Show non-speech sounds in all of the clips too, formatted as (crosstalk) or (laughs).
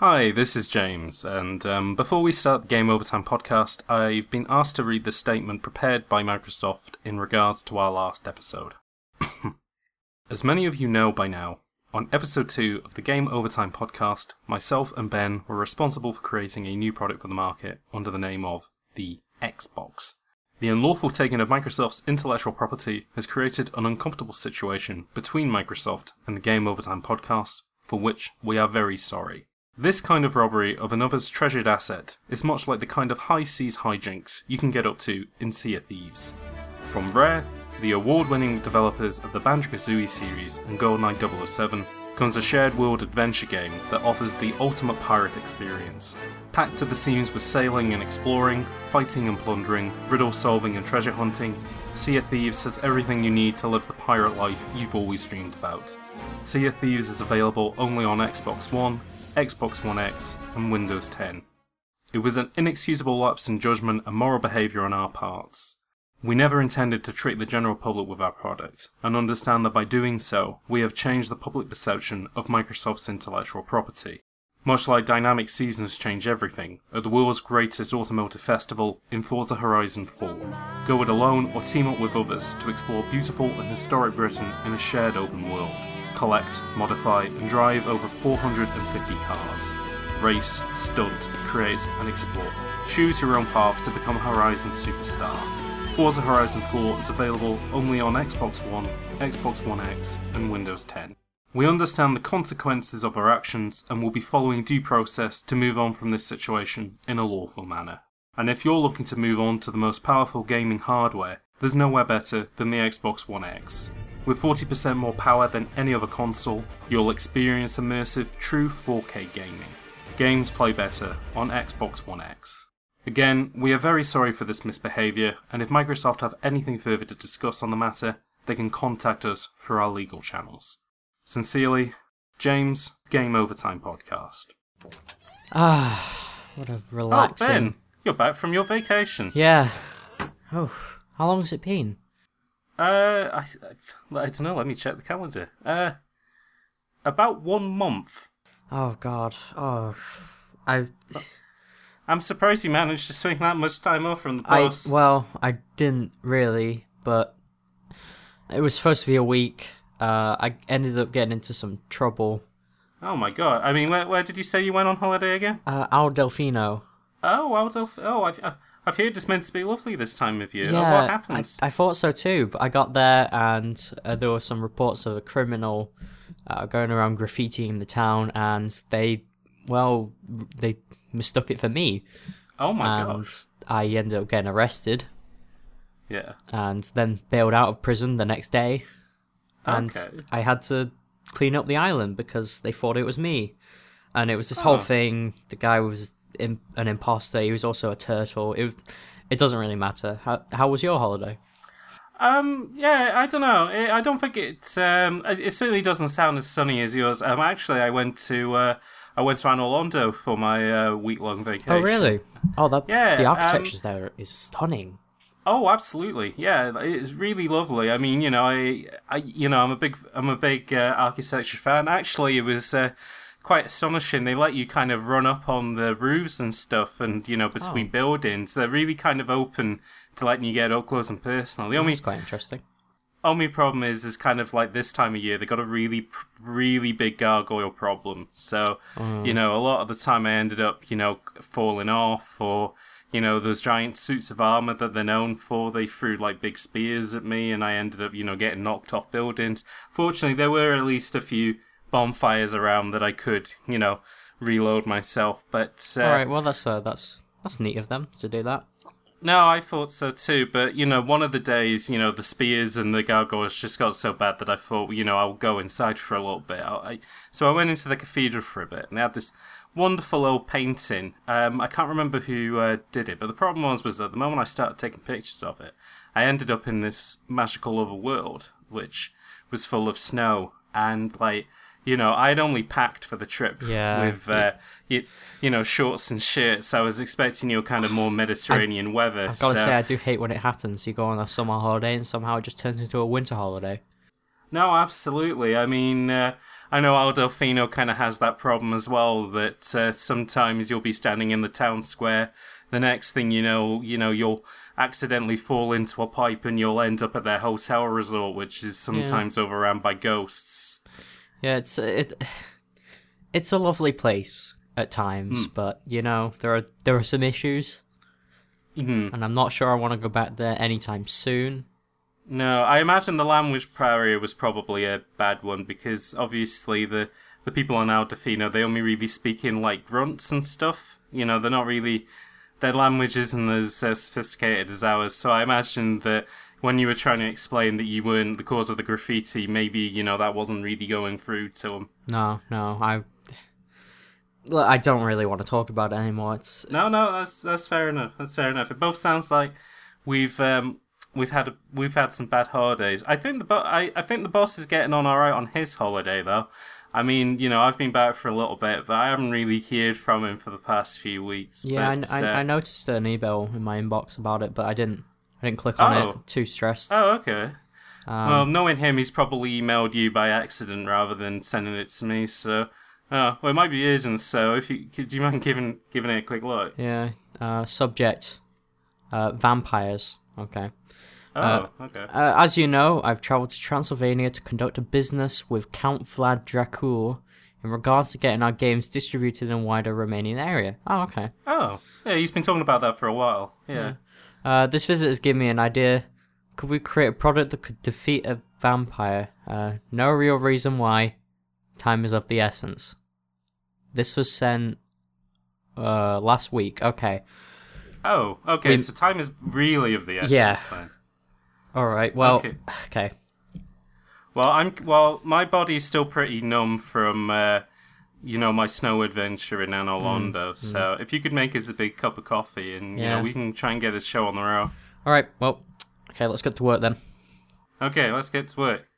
Hi, this is James, and um, before we start the Game Overtime podcast, I've been asked to read the statement prepared by Microsoft in regards to our last episode. (coughs) As many of you know by now, on episode 2 of the Game Overtime podcast, myself and Ben were responsible for creating a new product for the market under the name of the Xbox. The unlawful taking of Microsoft's intellectual property has created an uncomfortable situation between Microsoft and the Game Overtime podcast, for which we are very sorry. This kind of robbery of another's treasured asset is much like the kind of high seas hijinks you can get up to in Sea of Thieves. From Rare, the award winning developers of the Banjo Kazooie series and GoldenEye 007, comes a shared world adventure game that offers the ultimate pirate experience. Packed to the seams with sailing and exploring, fighting and plundering, riddle solving and treasure hunting, Sea of Thieves has everything you need to live the pirate life you've always dreamed about. Sea of Thieves is available only on Xbox One, Xbox One X, and Windows 10. It was an inexcusable lapse in judgment and moral behaviour on our parts. We never intended to trick the general public with our product, and understand that by doing so, we have changed the public perception of Microsoft's intellectual property. Much like dynamic seasons change everything, at the world's greatest automotive festival in Forza Horizon 4. Go it alone or team up with others to explore beautiful and historic Britain in a shared open world collect, modify, and drive over 450 cars. Race, stunt, create, and explore. Choose your own path to become a Horizon superstar. Forza Horizon 4 is available only on Xbox One, Xbox One X, and Windows 10. We understand the consequences of our actions and will be following due process to move on from this situation in a lawful manner. And if you're looking to move on to the most powerful gaming hardware, there's nowhere better than the Xbox One X. With 40% more power than any other console, you'll experience immersive, true 4K gaming. Games play better on Xbox One X. Again, we are very sorry for this misbehaviour, and if Microsoft have anything further to discuss on the matter, they can contact us through our legal channels. Sincerely, James, Game Overtime Podcast. Ah, what a relaxing. Oh, Ben, you're back from your vacation. Yeah. Oh, how long has it been? Uh, I, I don't know. Let me check the calendar. Uh, about one month. Oh God. Oh, I. I'm surprised you managed to swing that much time off from the boss. I well, I didn't really, but it was supposed to be a week. Uh, I ended up getting into some trouble. oh my god! I mean, where, where did you say you went on holiday again? Uh, Isle Delfino. Oh, well, Delph- oh, I've, I've I've heard it's meant to be lovely this time of year. Yeah, what happens? I, I thought so too, but I got there and uh, there were some reports of a criminal uh, going around graffitiing the town, and they, well, they mistook it for me, oh my and gosh! I ended up getting arrested Yeah. and then bailed out of prison the next day, and Okay. I had to clean up the island because they thought it was me, and it was this whole Oh. thing. The guy was im- an imposter. He was also a turtle. It it doesn't really matter. How how was your holiday? Um. Yeah. I don't know. I I don't think it. Um. It it certainly doesn't sound as sunny as yours. Um. Actually, I went to. Uh, I went to Orlando for my uh, week long vacation. Oh really? Oh, that Yeah, the um, architecture there is stunning. Oh, absolutely. Yeah, it's really lovely. I mean, you know, I, I you know, I'm a big, I'm a big uh, architecture fan. Actually, it was uh, quite astonishing. They let you kind of run up on the roofs and stuff, and you know, between Oh. buildings. They're really kind of open to letting you get up close and personal. The only, That's quite interesting. only problem is, is kind of like this time of year, they got a really, really big gargoyle problem. So, you mm. know, a lot of the time I ended up, you know, falling off or, you know, those giant suits of armor that they're known for, they threw like big spears at me and I ended up, you know, getting knocked off buildings. Fortunately, there were at least a few bonfires around that I could, you know, reload myself. But, uh, All right, well that's uh, that's that's neat of them to do that. no, I thought so too, but you know, one of the days, you know, the spears and the gargoyles just got so bad that I thought, you know, I'll go inside for a little bit. I, I, so I went into the cathedral for a bit, and they had this wonderful old painting. Um, I can't remember who uh, did it, but the problem was, was that the moment I started taking pictures of it, I ended up in this magical other world, which was full of snow and like. You know, I'd only packed for the trip Yeah. with, uh, you, you know, shorts and shirts. I was expecting your kind of more Mediterranean weather. I've got to so- say, I do hate when it happens. You go on a summer holiday and somehow it just turns into a winter holiday. No, absolutely. I mean, uh, I know Isle Delfino kind of has that problem as well. That uh, sometimes you'll be standing in the town square, the next thing you know, you know you'll accidentally fall into a pipe and you'll end up at their hotel resort, which is sometimes overrun by ghosts. Yeah, it's it. It's a lovely place at times, Hmm. but you know there are there are some issues, Mhm. and I'm not sure I want to go back there anytime soon. No, I imagine the language barrier was probably a bad one because obviously the the people on Isle Delfino they only really speak in like grunts and stuff. You know, they're not really their language isn't as uh, sophisticated as ours. So I imagine that when you were trying to explain that you weren't the cause of the graffiti, maybe you know that wasn't really going through to him. No, no, I. Look, I don't really want to talk about it anymore. It's No, no, that's that's fair enough. That's fair enough. It both sounds like we've um we've had a, we've had some bad holidays. I think the bo- I I think the boss is getting on all right on his holiday though. I mean, you know, I've been back for a little bit, but I haven't really heard from him for the past few weeks. yeah. but, I, I, uh, I noticed an email in my inbox about it, but I didn't. I didn't click on Oh. it. Too stressed. Oh, okay. Um, well, knowing him, he's probably emailed you by accident rather than sending it to me. So, oh, well, it might be urgent. So, if you do you mind giving giving it a quick look? yeah. Uh, subject: uh, vampires. Okay. Oh, okay. Uh, as you know, I've travelled to Transylvania to conduct a business with Count Vlad Dracul in regards to getting our games distributed in wider Romanian area. Oh, okay. Oh, yeah, he's been talking about that for a while. Yeah. Uh, this visit has given me an idea. Could we create a product that could defeat a vampire? Uh, no real reason why. Time is of the essence. This was sent uh, last week. Okay. Oh, okay. We- So time is really of the essence Yeah. then. All right. Well. Okay. Okay. Well, I'm well. My body's still pretty numb from, uh, you know, my snow adventure in Anor Londo. Mm, mm. So if you could make us a big cup of coffee, and you Yeah. know, we can try and get this show on the road. All right. Well. Okay. Let's get to work then. Okay, let's get to work.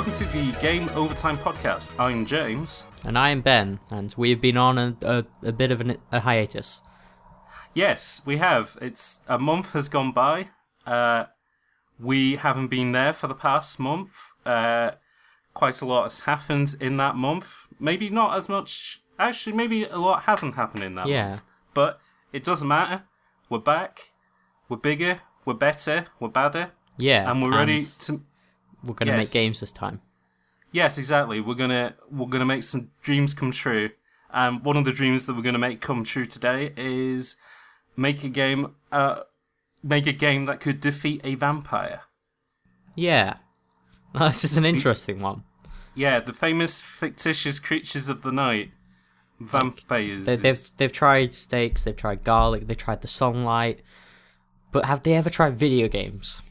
Welcome to the Game Overtime Podcast. I'm James. And I am Ben, and we've been on a, a, a bit of an, a hiatus. Yes, we have. It's a month has gone by. Uh, we haven't been there for the past month. Uh, quite a lot has happened in that month. Maybe not as much. Actually, maybe a lot hasn't happened in that Yeah. month. But it doesn't matter. We're back. We're bigger. We're better. We're badder. Yeah. And we're ready to. We're going to yes. make games this time. Yes, exactly. We're gonna we're gonna make some dreams come true. And one of the dreams that we're gonna make come true today is make a game. Uh, make a game that could defeat a vampire. Yeah. (laughs) this is an interesting one. Yeah, the famous fictitious creatures of the night, vampires. They, they've they've tried steaks, they've tried garlic, they tried the sunlight, but have they ever tried video games?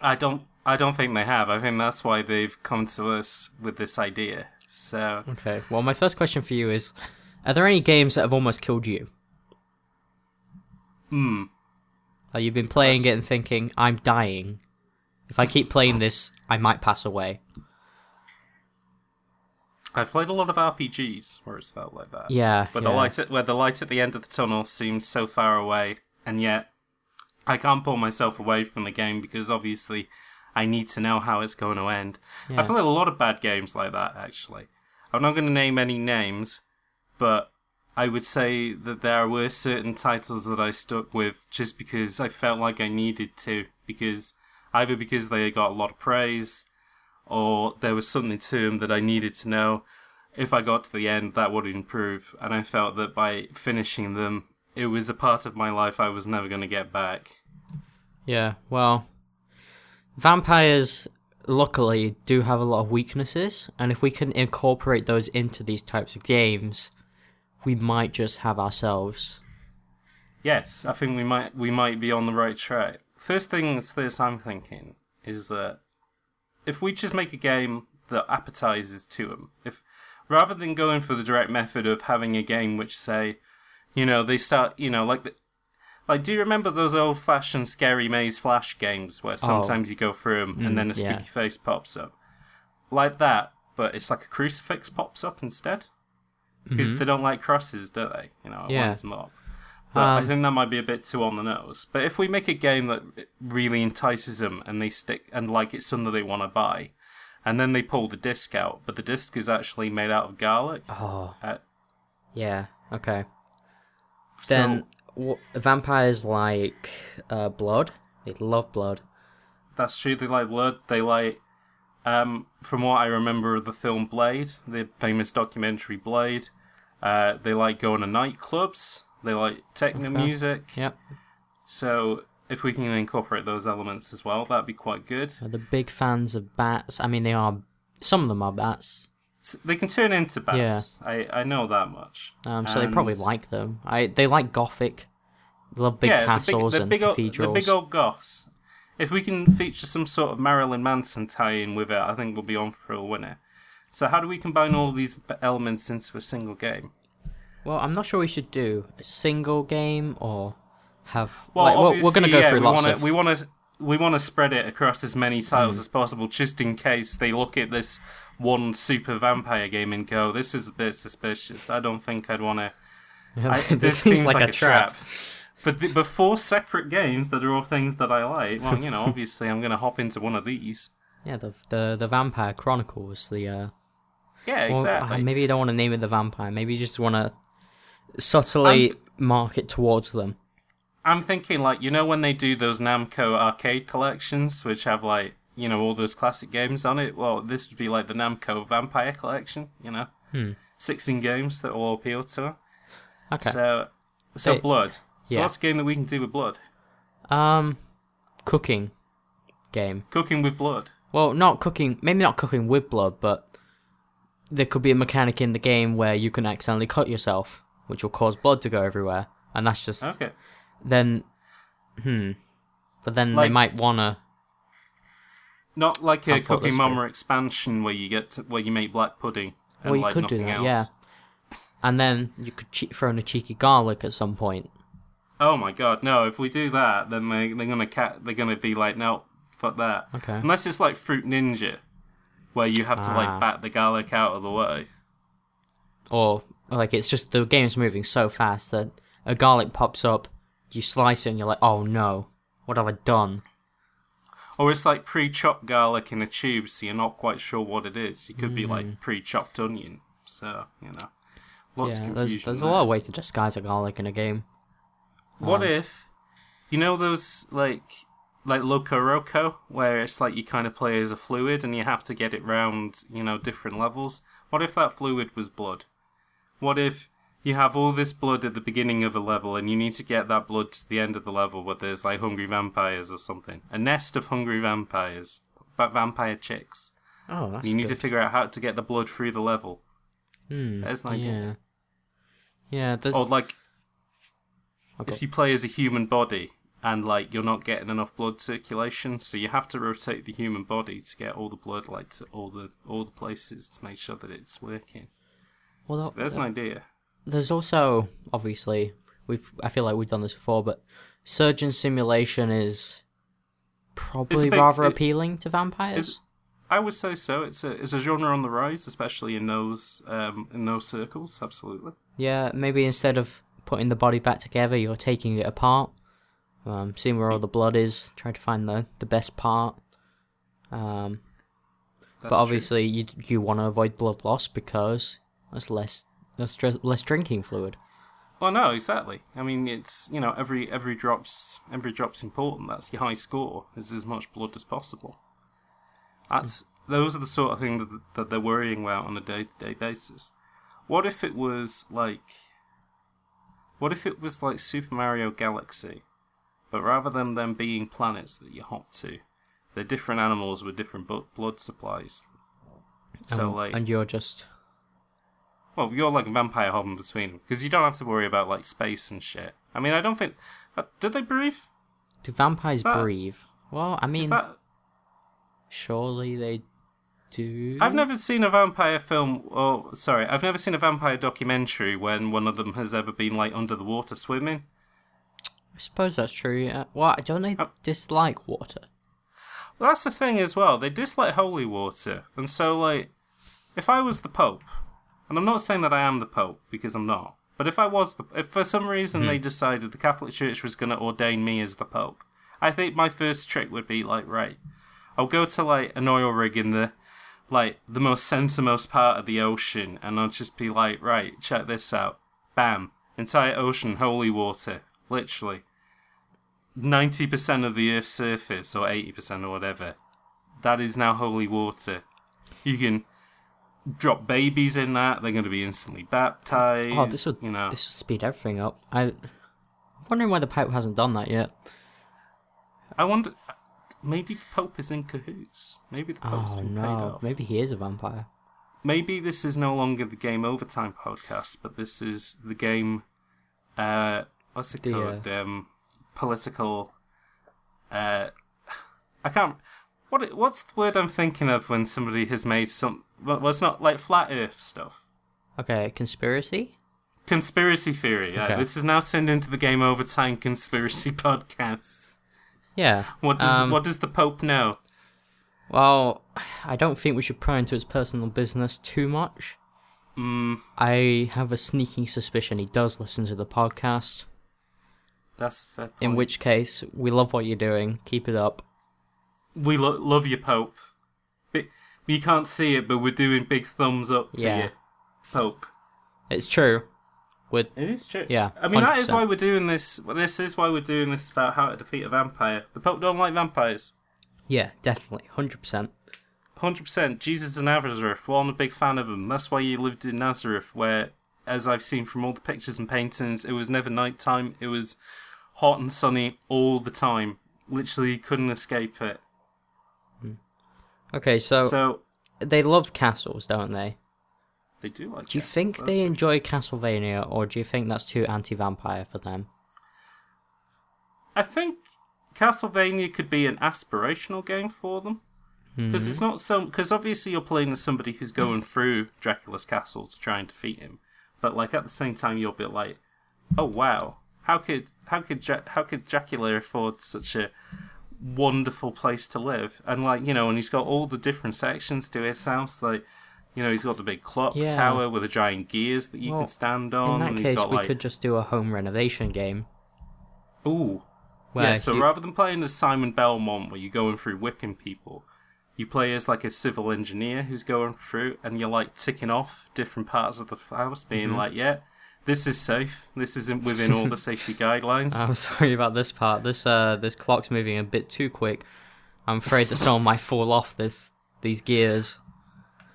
I don't. I don't think they have. I think that's why they've come to us with this idea. So Okay. Well, my first question for you is: Are there any games that have almost killed you? Hmm. Like you've been playing it and thinking, "I'm dying. If I keep playing this, I might pass away." I've played a lot of RPGs where it's felt like that. Yeah. But yeah. the light at where the light at the end of the tunnel seems so far away, and yet I can't pull myself away from the game because obviously I need to know how it's going to end. Yeah. I've played a lot of bad games like that actually. I'm not going to name any names, but I would say that there were certain titles that I stuck with just because I felt like I needed to, because either because they got a lot of praise, or there was something to them that I needed to know. If I got to the end, that would improve, and I felt that by finishing them, it was a part of my life I was never going to get back. Yeah, well, vampires luckily do have a lot of weaknesses, and if we can incorporate those into these types of games, we might just have ourselves. Yes, I think we might we might be on the right track. First things first, I'm thinking is that if we just make a game that appetizes to them, if rather than going for the direct method of having a game which say, you know, they start, you know, like the, like, do you remember those old-fashioned scary maze flash games where sometimes you go through them and then a yeah. spooky face pops up, like that, but it's like a crucifix pops up instead because they don't like crosses, do they? You know, it Mm-hmm. Yeah. winds them up. But I Um, think that might be a bit too on the nose. But if we make a game that really entices them and they stick and like it's something they want to buy, and then they pull the disc out, but the disc is actually made out of garlic. Oh, Uh, yeah. Okay. so- Then vampires like uh, blood. They love blood. That's true. They like blood. They like, um, from what I remember of the film Blade, the famous documentary Blade. Uh, they like going to nightclubs. They like techno Okay. music. Yep. So if we can incorporate those elements as well, that'd be quite good. So they're big fans of bats. I mean, they are. Some of them are bats. They can turn into bats. Yeah. I I know that much. Um, so they probably like them. I they like gothic. They love big yeah, castles the big, and the big old, cathedrals. the big old goths. If we can feature some sort of Marilyn Manson tie-in with it, I think we'll be on for a winner. So how do we combine all these elements into a single game? Well, I'm not sure we should do a single game or have. Well, like, we're, we're going to go yeah, through we lots wanna, of. We want to we want to spread it across as many titles Hmm. as possible, just in case they look at this one super vampire game and go, "This is a bit suspicious." I don't think I'd want (laughs) to. this, seems, like, a trap. But the, but four separate games that are all things that I like. Well, you know, (laughs) obviously, I'm going to hop into one of these. Yeah, the the the Vampire Chronicles. The uh, Yeah, well, exactly. uh, maybe you don't want to name it the Vampire. Maybe you just want to subtly market towards them. I'm thinking like you know when they do those Namco arcade collections, which have like you know all those classic games on it. Well, this would be like the Namco Vampire Collection. You know, Hmm. sixteen games that all appeal to her. Okay. So, so Hey, blood. So yeah. what's a game that we can do with blood? Um, cooking game. Cooking with blood. Well, not cooking. Maybe not cooking with blood, but there could be a mechanic in the game where you can accidentally cut yourself, which will cause blood to go everywhere, and that's just Okay. Then. Hmm. But then they might wanna. Not like a Cooking Mama expansion where you get to, where you make black pudding and Well, you like could do nothing that, else. yeah. And then you could che- throw in a cheeky garlic at some point. Oh my god, no! If we do that, then they they're gonna cat they're gonna be like, no, fuck that. Okay. Unless it's like Fruit Ninja, where you have to Ah. like bat the garlic out of the way. Or like it's just the game's moving so fast that a garlic pops up, you slice it, and you're like, oh no, what have I done? Or it's like pre-chopped garlic in a tube, so you're not quite sure what it is. It could be Hmm. like pre-chopped onion. So you know, lots of yeah, confusion. there's there's a lot of ways to disguise a garlic in a game. What Um, if, you know, those like like LocoRoco, where it's like you kind of play as a fluid and you have to get it round, you know, different levels. What if that fluid was blood? What if you have all this blood at the beginning of a level and you need to get that blood to the end of the level where there's like hungry vampires or something, a nest of hungry vampires, but vampire chicks. Oh, that's you need good. to figure out how to get the blood through the level. Hmm, There's an idea. Yeah. Yeah, there's. Or like okay. if you play as a human body and like you're not getting enough blood circulation, so you have to rotate the human body to get all the blood like to all the all the places to make sure that it's working. well, There's an idea. There's also obviously we've. I feel like we've done this before, but surgeon simulation is probably rather it- appealing to vampires. I would say so. It's a it's a genre on the rise, especially in those um, in those circles. Absolutely. Yeah, maybe instead of putting the body back together, you're taking it apart, um, seeing where all the blood is, trying to find the, the best part. Um, That's but obviously, you you want to avoid blood loss because that's less that's dr- less drinking fluid. Well, no, exactly. I mean, it's you know every every drops every drop's important. That's your high score. Is as much blood as possible. That's those are the sort of thing that, that they're worrying about on a day to day basis. What if it was like what if it was like Super Mario Galaxy, but rather than them being planets that you hop to, they're different animals with different blood supplies. So and, like, and you're just well, you're like a vampire hopping between them because you don't have to worry about like space and shit. I mean, I don't think. Uh, did they breathe? do vampires that- breathe? Well, I mean, that? surely they do. I've never seen a vampire film, or sorry, I've never seen a vampire documentary when one of them has ever been like under the water swimming. I suppose that's true. Yeah. Well, don't they Uh, dislike water? Well, that's the thing as well. They dislike holy water, and so like if I was the Pope, and I'm not saying that I am the Pope because I'm not, but if I was the, if for some reason they mm-hmm. decided the Catholic Church was going to ordain me as the Pope, I think my first trick would be like, right, I'll go to like an oil rig in the, like the most centermost part of the ocean, and I'll just be like, right, check this out, bam, entire ocean, holy water, literally. 90% of the Earth's surface, or 80% or whatever, that is now holy water. You can drop babies in that; they're going to be instantly baptized. Oh, this would you know. this would speed everything up. I, I'm wondering why the Pope hasn't done that yet. I wonder. Maybe the Pope is in cahoots. Maybe the Pope's Oh been paid no, off. maybe he is a vampire. Maybe this is no longer the Game Overtime podcast, but this is the game. Uh, what's it The, called? Um, political. Uh, I can't. What? What's the word I'm thinking of when somebody has made some? Well, it's not like flat Earth stuff. Okay, conspiracy. Conspiracy theory. Yeah, Okay. this is now turned into the Game Over Time conspiracy (laughs) podcast. Yeah. What does Um, what does the Pope know? Well, I don't think we should pry into his personal business too much. Mm, I have a sneaking suspicion he does listen to the podcast. that's a fair point. In which case, we love what you're doing. Keep it up. we lo- love you, Pope. But you can't see it, but we're doing big thumbs up to Yeah. you, Pope. It's true. We're, It is true. Yeah, I mean that is 100%. why we're doing this. This is why we're doing this about how to defeat a vampire. The Pope don't like vampires. yeah, definitely, hundred percent. Hundred percent. Jesus of Nazareth. Well, I'm a big fan of him. That's why he lived in Nazareth, where, as I've seen from all the pictures and paintings, it was never nighttime. It was hot and sunny all the time. Literally, you couldn't escape it. Okay, so, so they love castles, don't they? they do like. Do you castles, think they enjoy Castlevania, or do you think that's too anti-vampire for them? I think Castlevania could be an aspirational game for them because Mm-hmm. it's not so because obviously you're playing as somebody who's going through Dracula's castle to try and defeat him, but like at the same time you'll be like, oh wow, how could how could how could Dracula afford such a wonderful place to live? And like you know, and he's got all the different sections to his house, like. You know, he's got the big clock Yeah. tower with the giant gears that you Well, can stand In that and he's case, got we like, could just do a home renovation game. ooh, Where yeah, so you- rather than playing as Simon Belmont, where you're going through whipping people, you play as like a civil engineer who's going through, and you're like ticking off different parts of the house, being Mm-hmm. like, "Yeah, this is safe. This isn't within all the (laughs) safety guidelines." I'm sorry about this part. This uh, this clock's moving a bit too quick. I'm afraid that someone might fall off this these gears.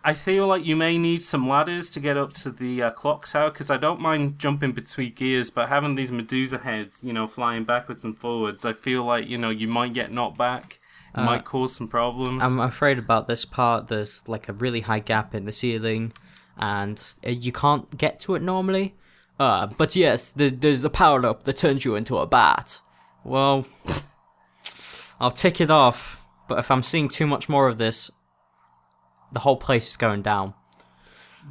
I feel like you may need some ladders to get up to the uh, clock tower because I don't mind jumping between gears, but having these Medusa heads, you know, flying backwards and forwards, I feel like you know you might get knocked back. It might cause some problems. I'm afraid about this part. There's like a really high gap in the ceiling, and uh, you can't get to it normally. Uh, but yes, the, there's a power up that turns you into a bat. Well, I'll tick it off. But if I'm seeing too much more of this, the whole place is going down.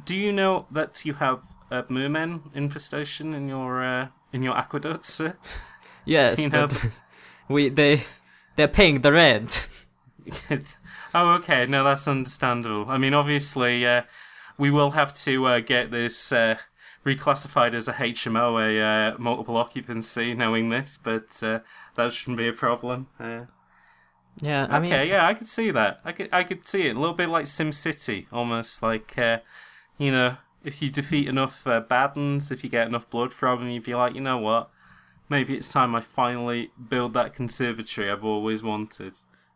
Do you know that you have a merman infestation in your uh, in your aqueducts, sir? (laughs) Yes, (laughs) we they they're paying the rent. (laughs) oh, okay. No, that's understandable. I mean, obviously, uh, we will have to uh, get this uh, reclassified as a HMO, a uh, multiple occupancy, knowing this, but uh, that shouldn't be a problem. Uh, yeah, I mean, yeah, I could see that. I could, I could see it a little bit like SimCity, almost like, uh, you know, if you defeat enough uh, bad ones, if you get enough blood from them, you'd be like, you know what? Maybe it's time I finally build that conservatory I've always wanted.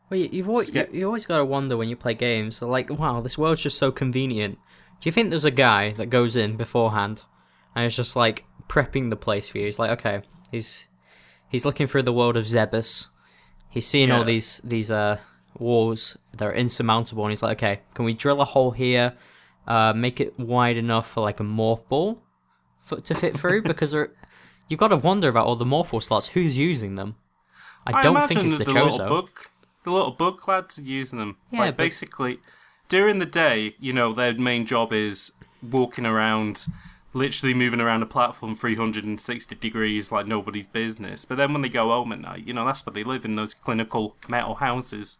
Well, you- you've always, get- you, you always got to wonder when you play games. Like, wow, this world's just so convenient. Do you think there's a guy that goes in beforehand and is just like prepping the place for you? He's like, okay, he's he's looking through the world of Zebes. He's seeing all these these uh walls that are insurmountable, and he's like, okay, can we drill a hole here, uh, make it wide enough for like a morph ball for, to fit through? (laughs) because there, you've got to wonder about all the morph ball slots. Who's using them? I I don't think it's the the Chozo. little bug, the little bug lads are using them. Yeah, like but- basically, during the day, you know, their main job is walking around, literally moving around a platform 360 degrees like nobody's business. But then when they go home at night, you know, that's where they live in those clinical metal houses.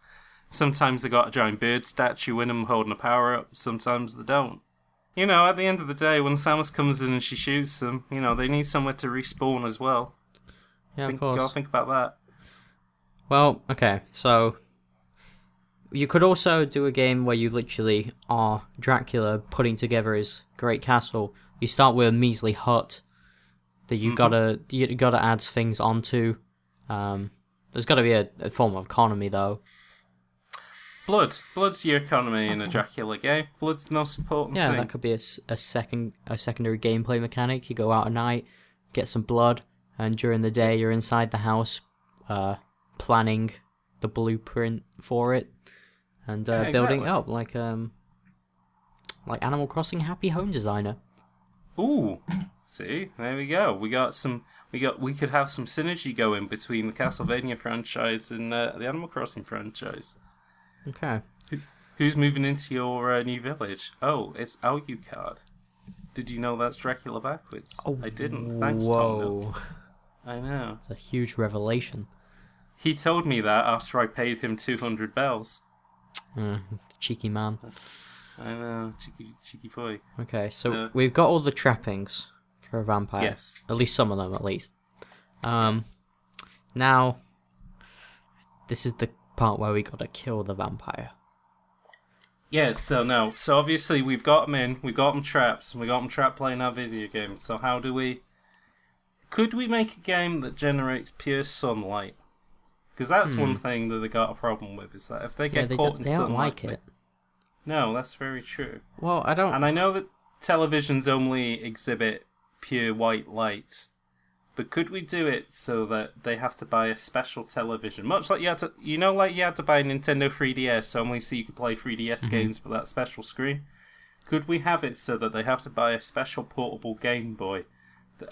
Sometimes they got a giant bird statue in them holding a power up. Sometimes they don't. You know, at the end of the day, when Samus comes in and she shoots them, you know, they need somewhere to respawn as well. Yeah, Think, of course. gotta think about that. Well, okay, so you could also do a game where you literally are Dracula putting together his great castle. You start with a measly hut that you gotta you gotta add things onto. Um, there's got to be a, a form of economy though. Blood. Blood's your economy in a Dracula game. Blood's most important Yeah, thing. that could be a, a second a secondary gameplay mechanic. You go out at night, get some blood, and during the day you're inside the house, uh, planning the blueprint for it, and uh, Yeah, building it up like um, like Animal Crossing Happy Home Designer. Ooh, see, there we go. We got some. We got. We could have some synergy going between the Castlevania franchise and uh, the Animal Crossing franchise. Okay. Who's moving into your uh, new village? Oh, it's Alucard. Did you know that's Dracula backwards? Oh, I didn't. Thanks, Tom. Whoa, I know. it's a huge revelation. He told me that after I paid him two hundred bells. Uh, cheeky man. I know, cheeky, cheeky boy. Okay, so So- we've got all the trappings for a vampire. Yes. At least some of them, at least. Um, now, this is the part where we gotta kill the vampire. Yes, so no. So obviously we've got them in, we've got them traps, and we got them trapped playing our video games. So how do we... Could we make a game that generates pure sunlight? Because that's one thing that they got a problem with, is that if they Hmm. Yeah, get they caught in they don't sunlight... like they- it. No, that's very true. Well, I don't. And I know that televisions only exhibit pure white light, but could we do it so that they have to buy a special television, much like you had to, you know, like you had to buy a Nintendo 3DS so only so you could play 3DS games with that special screen? Could we have it so that they have to buy a special portable Game Boy?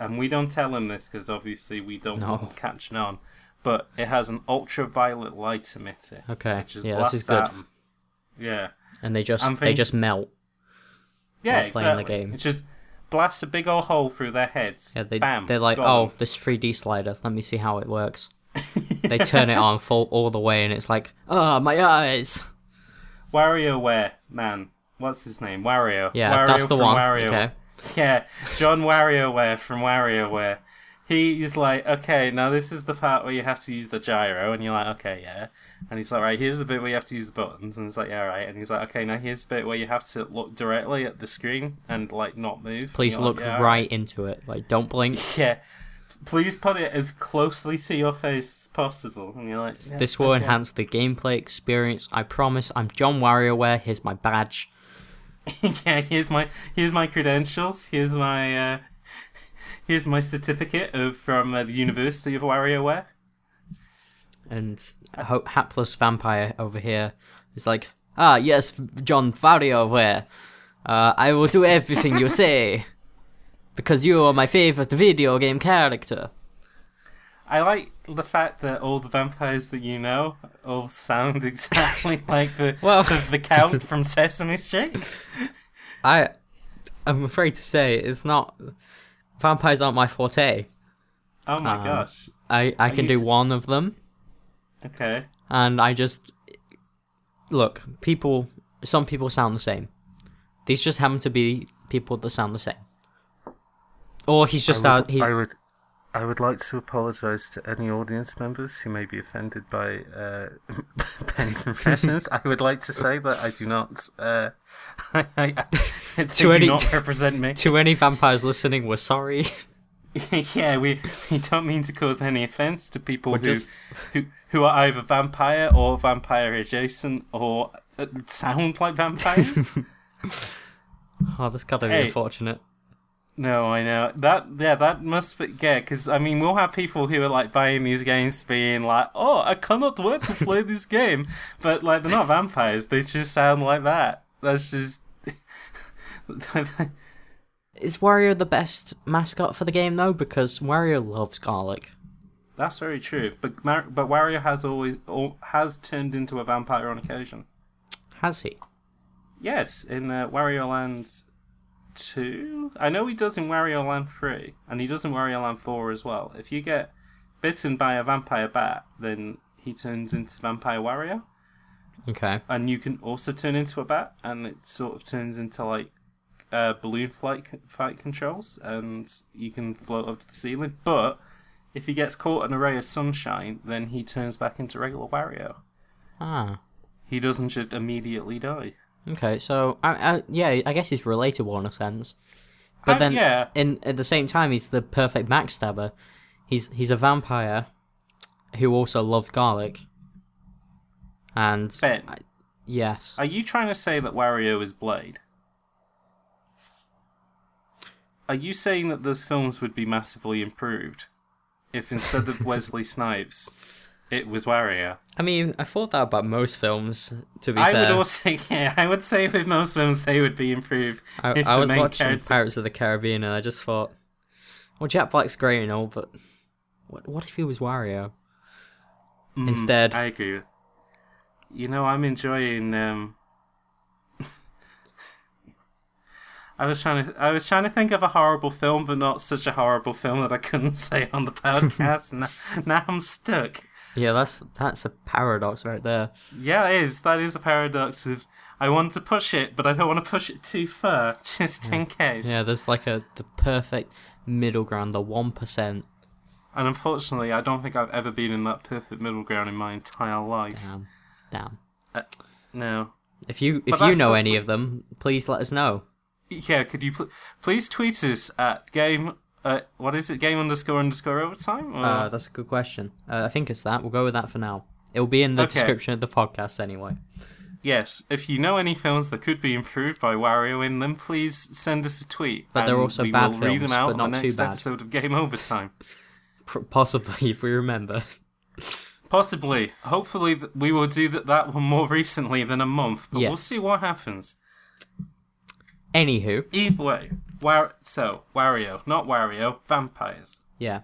And we don't tell them this because obviously we don't No. want them catching on, but it has an ultraviolet light emitter. Okay, Which just yeah, this is good. at 'em. Yeah. And they just I'm they just melt. Yeah, while playing the game. It just blasts a big old hole through their heads. Yeah, they Bam. they're like, gone. oh, this 3D slider. Let me see how it works. (laughs) they turn it on full all the way, and it's like, oh, my eyes. WarioWare man. What's his name? Wario. Yeah, Wario that's the one. Wario. Okay. Yeah, John WarioWare from WarioWare. He's like, okay, now this is the part where you have to use the gyro, and you're like, okay, yeah. And he's like, right, here's the bit where you have to use the buttons, and it's like, yeah, right. And he's like, okay, now here's the bit where you have to look directly at the screen and like not move. Please look like, yeah, right into it. Like, don't blink. (laughs) Yeah. Please put it as closely to your face as possible. And you're like, yeah, This will okay. enhance the gameplay experience. I promise. I'm John WarioWare. Here's my badge. (laughs) yeah, here's my here's my credentials. Here's my uh, here's my certificate of from uh, the University of WarioWare. And hapless vampire over here is like, ah, yes, John WarioWare. Uh, I will do everything you say because you are my favorite video game character. I like the fact that all the vampires that you know all sound (laughs) exactly (laughs) like the Well- the, the Count from Sesame Street. (laughs) I, I'm afraid to say it's not. Vampires aren't my forte. Oh my Um, gosh. I, I can do s- one of them, Okay. and I just look. People, some people sound the same. These just happen to be people that sound the same. Or he's just out. He's, would, I would like to apologise to any audience members who may be offended by uh, (laughs) Ben's impressions. I would like to say that I do not. Uh, (laughs) I, To do any- not represent me. to any vampires listening, we're sorry. (laughs) yeah, we we don't mean to cause any offence to people We're who, just- who who are either vampire or vampire adjacent or uh, sound like vampires. Oh, that's gotta be Hey. unfortunate. No, I know that. Yeah, that must be yeah. Because I mean, we'll have people who are like buying these games, being like, "Oh, I cannot wait to play this game," but like they're not vampires. They just sound like that. That's just. (laughs) Is Wario the best mascot for the game though? Because Wario loves garlic. That's very true. But Mar- but Wario has always all, has turned into a vampire on occasion. Has he? Yes, in uh, Wario Land's 2? I know he does in Wario Land 3, and he does in Wario Land 4 as well. If you get bitten by a vampire bat, then he turns into Vampire Wario. Okay. And you can also turn into a bat, and it sort of turns into like uh, balloon flight flight controls, and you can float up to the ceiling. But if he gets caught in a ray of sunshine, then he turns back into regular Wario. Ah. He doesn't just immediately die. Okay. So, I, I, yeah, I guess he's relatable in a sense. But Uh, then, yeah. in at the same time, he's the perfect backstabber. He's he's a vampire who also loves garlic. And Ben. I- yes, Are you trying to say that Wario is Blade? Are you saying that those films would be massively improved if instead of (laughs) Wesley Snipes, it was Wario? I mean, I thought that about most films. To be I fair, I would also, (laughs) yeah, I would say with most films they would be improved. I, I was watching character- Pirates of the Caribbean, and I just thought, well, Jack Black's great and all, but what what if he was Wario Mm, instead? I agree. You know, I'm enjoying. Um... (laughs) I was trying to. I was trying to think of a horrible film, but not such a horrible film that I couldn't (laughs) say on the podcast. now, now I'm stuck. Yeah, that's that's a paradox right there. Yeah, it is. That is a paradox of. I want to push it, but I don't want to push it too far, (laughs) just in case. Yeah, there's like a the perfect middle ground, the one percent. And unfortunately, I don't think I've ever been in that perfect middle ground in my entire life. Damn, damn. Uh, no. If you if But you know any of them, please let us know. Yeah, could you pl- please tweet us at game. Uh, what is it? Game underscore underscore overtime. Or... Uh, that's a good question. Uh, I think it's that. We'll go with that for now. It will be in the Okay. description of the podcast anyway. yes, if you know any films that could be improved by Wario in them, please send us a tweet. But they're and also we bad will read them films, out but on not the too next bad. episode of Game Overtime. (laughs) P- possibly, if we remember. (laughs) Possibly. Hopefully, we will do that, that one more recently than a month, but we'll see what happens. Anywho, Either way, War- so Wario, not Wario, vampires. yeah.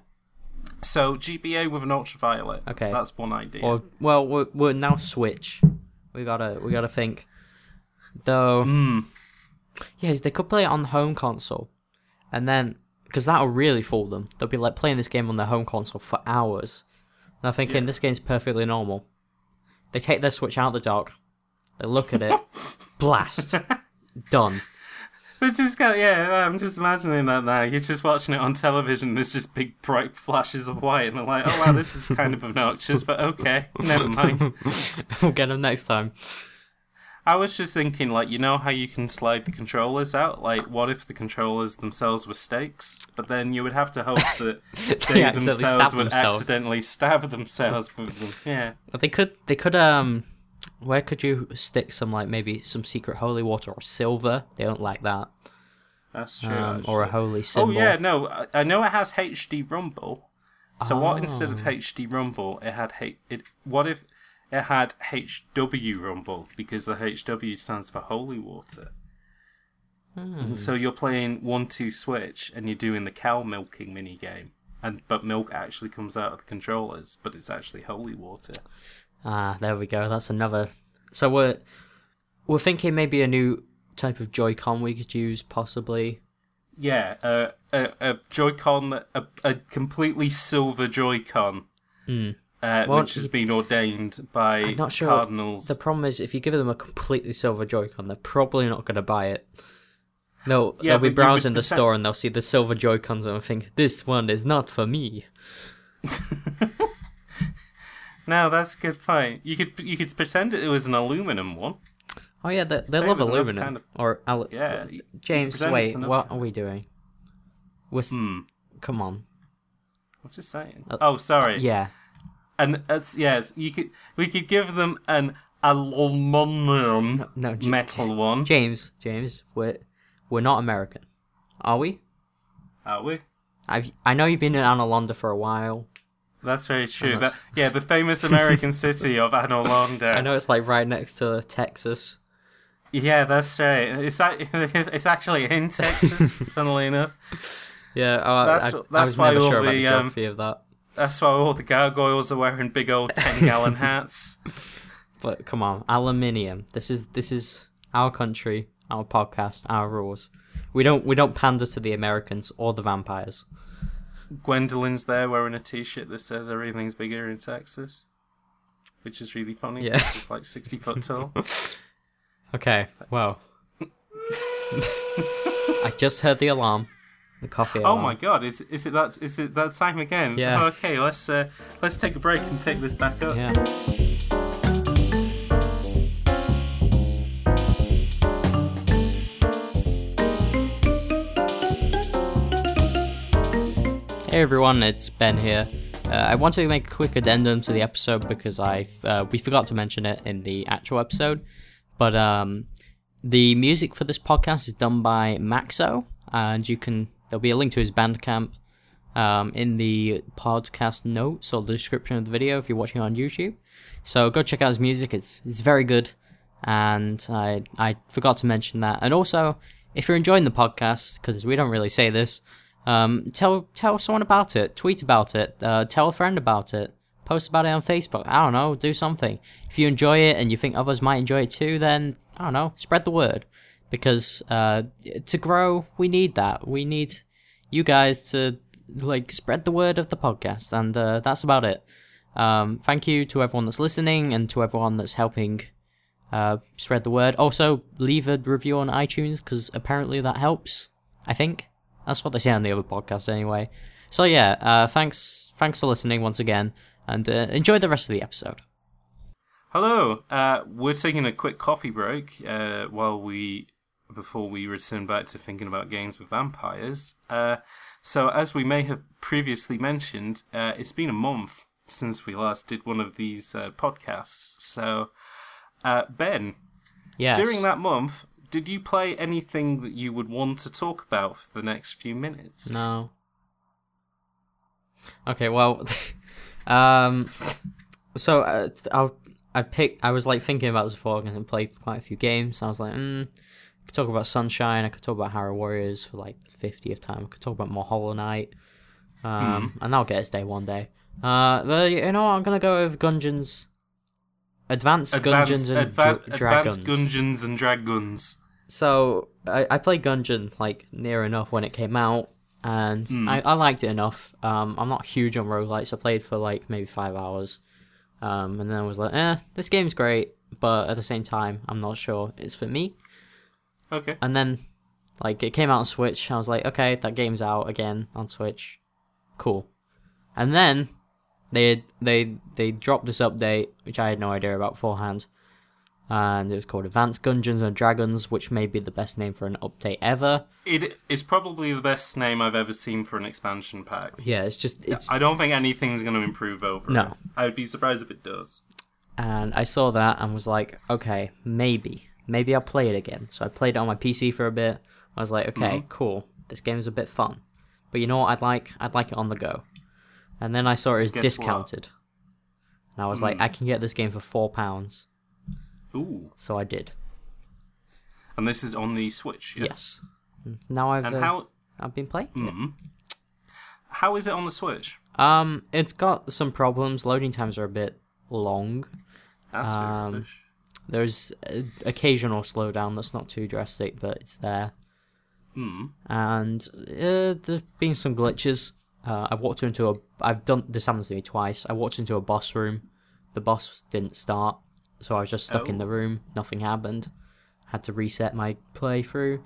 So GBA with an ultraviolet. Okay. that's one idea. Or well, we're, we're now switch. We gotta we gotta think. Though, Hmm. yeah, they could play it on the home console, and then because that'll really fool them. They'll be like playing this game on their home console for hours. And I'm thinking Yeah. this game's perfectly normal. They take their Switch out the dock, they look at it, (laughs) blast, done. But just kind of, yeah, I'm just imagining that now. You're just watching it on television. There's just big bright flashes of white, and they're like, "Oh wow, this is kind of obnoxious." But okay, never mind. (laughs) we'll get them next time. I was just thinking, like, you know how you can slide the controllers out? Like, what if the controllers themselves were stakes? But then you would have to hope (laughs) that they accidentally themselves would themselves. accidentally stab themselves with them. Yeah. But they could they could um where could you stick some like maybe some secret holy water or silver? They don't like that. That's true. Um, or a holy Oh yeah, no, I- I know it has HD Rumble. So what instead Oh. of HD Rumble, it had H- it? What if it had HW Rumble because the HW stands for Holy Water. Hmm. And so you're playing 1-2-Switch and you're doing the cow milking mini game, and but milk actually comes out of the controllers, but it's actually holy water. Ah, there we go. That's another. So we're we're thinking maybe a new type of Joy-Con we could use, possibly. Yeah, uh, a, a Joy-Con, a, a completely silver Joy-Con, Hmm. uh, Well, which has been ordained by I'm not sure. cardinals. The problem is, if you give them a completely silver Joy-Con, they're probably not going to buy it. They'll, Yeah, they'll be browsing the pretend- store and they'll see the silver Joy-Cons and think, this one is not for me. (laughs) No, that's a good point. You could you could pretend it was an aluminum one. Oh yeah, they, they love aluminum. kind of- Or alu- Yeah. James, wait, what are we doing? We're Hmm. come on. What's it saying? Uh, oh, sorry. Yeah, And it's yes, you could we could give them an aluminum no, J- metal one. James, James, we're we're not American, are we? Are we? I've I know you've been in Anor Londo for a while. That's very true. Unless- That, yeah, the famous American city of (laughs) Anor Londo. I know it's like right next to Texas. Yeah, that's right. It's ac- (laughs) it's actually in (laughs) Texas, funnily enough. Yeah, oh, That's- I, I, I that's was why never all sure about the the, um, of that. That's why all the gargoyles are wearing big old ten gallon hats. But come on, aluminium. This is this is our country, our podcast, our rules. We don't we don't pander to the Americans or the vampires. Gwendolyn's there wearing a t-shirt that says everything's bigger in Texas. which is really funny. Yeah. It's like 60 foot tall. (laughs) Okay, well. (laughs) I just heard the alarm. The coffee Alarm. Oh my god, is is it that is it that time again? Yeah. Oh, okay, let's uh, let's take a break and pick this back up. Yeah. Hey everyone, it's Ben here. Uh, I wanted to make a quick addendum to the episode because I uh, we forgot to mention it in the actual episode, but um, the music for this podcast is done by Maxo, and you can there'll be a link to his Bandcamp um, in the podcast notes or the description of the video if you're watching on YouTube. So go check out his music; it's it's very good, and I I forgot to mention that. And also, if you're enjoying the podcast, because we don't really say this, um, tell tell someone about it, tweet about it, uh, tell a friend about it, post about it on Facebook. I don't know, do something. If you enjoy it and you think others might enjoy it too, then I don't know, spread the word. Because uh, to grow, we need that. We need you guys to like spread the word of the podcast, and uh, that's about it. Um, thank you to everyone that's listening and to everyone that's helping uh, spread the word. Also, leave a review on iTunes because apparently that helps. I think that's what they say on the other podcast anyway. So yeah, uh, thanks thanks for listening once again, and uh, enjoy the rest of the episode. Hello, uh, we're taking a quick coffee break uh, while we before we return back to thinking about games with vampires. Uh, so, as we may have previously mentioned, uh, it's been a month since we last did one of these uh, podcasts. So, uh, Ben, Yes. during that month, did you play anything that you would want to talk about for the next few minutes? No. Okay, well, (laughs) um, so uh, I'll I picked. I was like thinking about this before, and I played quite a few games. I was like, mm, I could talk about Sunshine. I could talk about Hyrule Warriors for like the fiftieth time. I could talk about more Hollow Knight. Um, and I'll get its day one day. Uh, but you know what? I'm gonna go with Gungeons. Advanced, Gungeons and adva- Dra- Dragons. Advanced Gungeons and Dragons. So I, I played Gungeon like near enough when it came out, and I, I liked it enough. Um, I'm not huge on roguelites. I played for like maybe five hours, um, and then I was like, eh, this game's great, but at the same time, I'm not sure it's for me. Okay. And then, like, it came out on Switch. I was like, okay, that game's out again on Switch. Cool. And then they they they dropped this update, which I had no idea about beforehand, and it was called Advanced Gungeons and Dragons, which may be the best name for an update ever. It is probably the best name I've ever seen for an expansion pack. Yeah, it's just it's I don't think anything's going to improve over No. it. I would be surprised if it does. and I saw that and was like, okay, maybe, maybe I'll play it again. So I played it on my PC for a bit. I was like, okay, Mm-hmm. cool, this game is a bit fun, but you know what? I'd like, I'd like it on the go. And then I saw it was Guess what? discounted, and I was like, Hmm. I can get this game for four pounds. Ooh. So I did. And this is on the Switch, yeah? Yes. Now I've And uh, how I've been playing it. mm, how is it on the Switch? Um, it's got some problems. Loading times are a bit long. That's Um. There's occasional slowdown that's not too drastic, but it's there. Mm. and uh, there's been some glitches. Uh, I've walked into a. I've done this happens to me twice. I walked into a boss room. The boss didn't start, so I was just stuck in Oh. the room. Nothing happened. Had to reset my playthrough,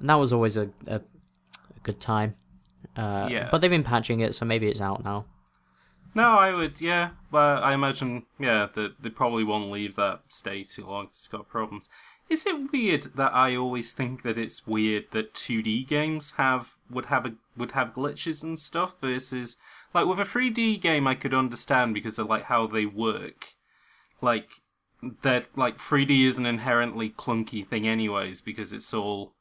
and that was always a a, a good time. Uh, Yeah. But they've been patching it, so maybe it's out now. No, I would, yeah. But I imagine, yeah, that they probably won't leave that state too long if it's got problems. Is it weird that I always think that it's weird that 2D games have would have a, would have glitches and stuff versus like with a 3D game I could understand because of like how they work. Like that like 3D is an inherently clunky thing anyways because it's all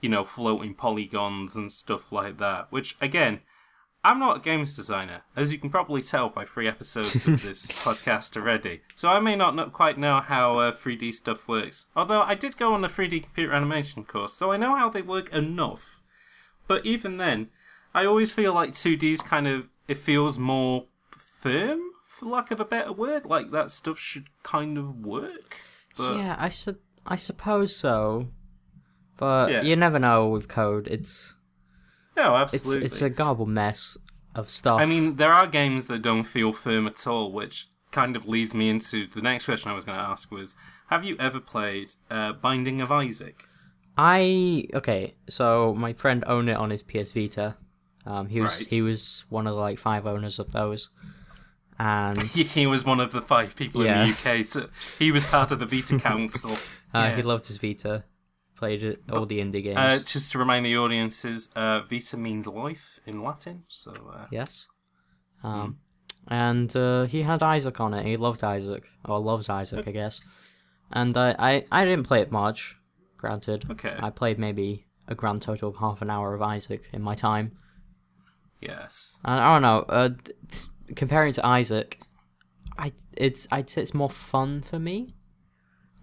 you know floating polygons and stuff like that, which again I'm not a games designer, as you can probably tell by three episodes of (laughs) this podcast already. So I may not know, quite know how uh, 3D stuff works. Although I did go on a 3D computer animation course, so I know how they work enough. But even then, I always feel like 2D's kind of it feels more firm, for lack of a better word. Like that stuff should kind of work. But yeah, I su- I suppose so. But Yeah. you never know with code. It's no, it's absolutely. it's a garbled mess of stuff. I mean, there are games that don't feel firm at all, which kind of leads me into the next question I was going to ask was Have you ever played uh, Binding of Isaac? I okay, so my friend owned it on his PS Vita. Um, he was Right. he was one of the like five owners of those, and (laughs) he was one of the five people Yeah. in the UK. So he was part of the Vita (laughs) Council. uh, Yeah. he loved his Vita. Played it, all the indie games. Uh, just to remind the audiences, uh, Vita means life in Latin. So uh, yes, um, and uh, he had Isaac on it. He loved Isaac, or loves Isaac, I guess. And I, I I didn't play it much. Granted, Okay. I played maybe a grand total of half an hour of Isaac in my time. yes, And I don't know. Uh, d- t- comparing to Isaac, I it's I'd say it's more fun for me.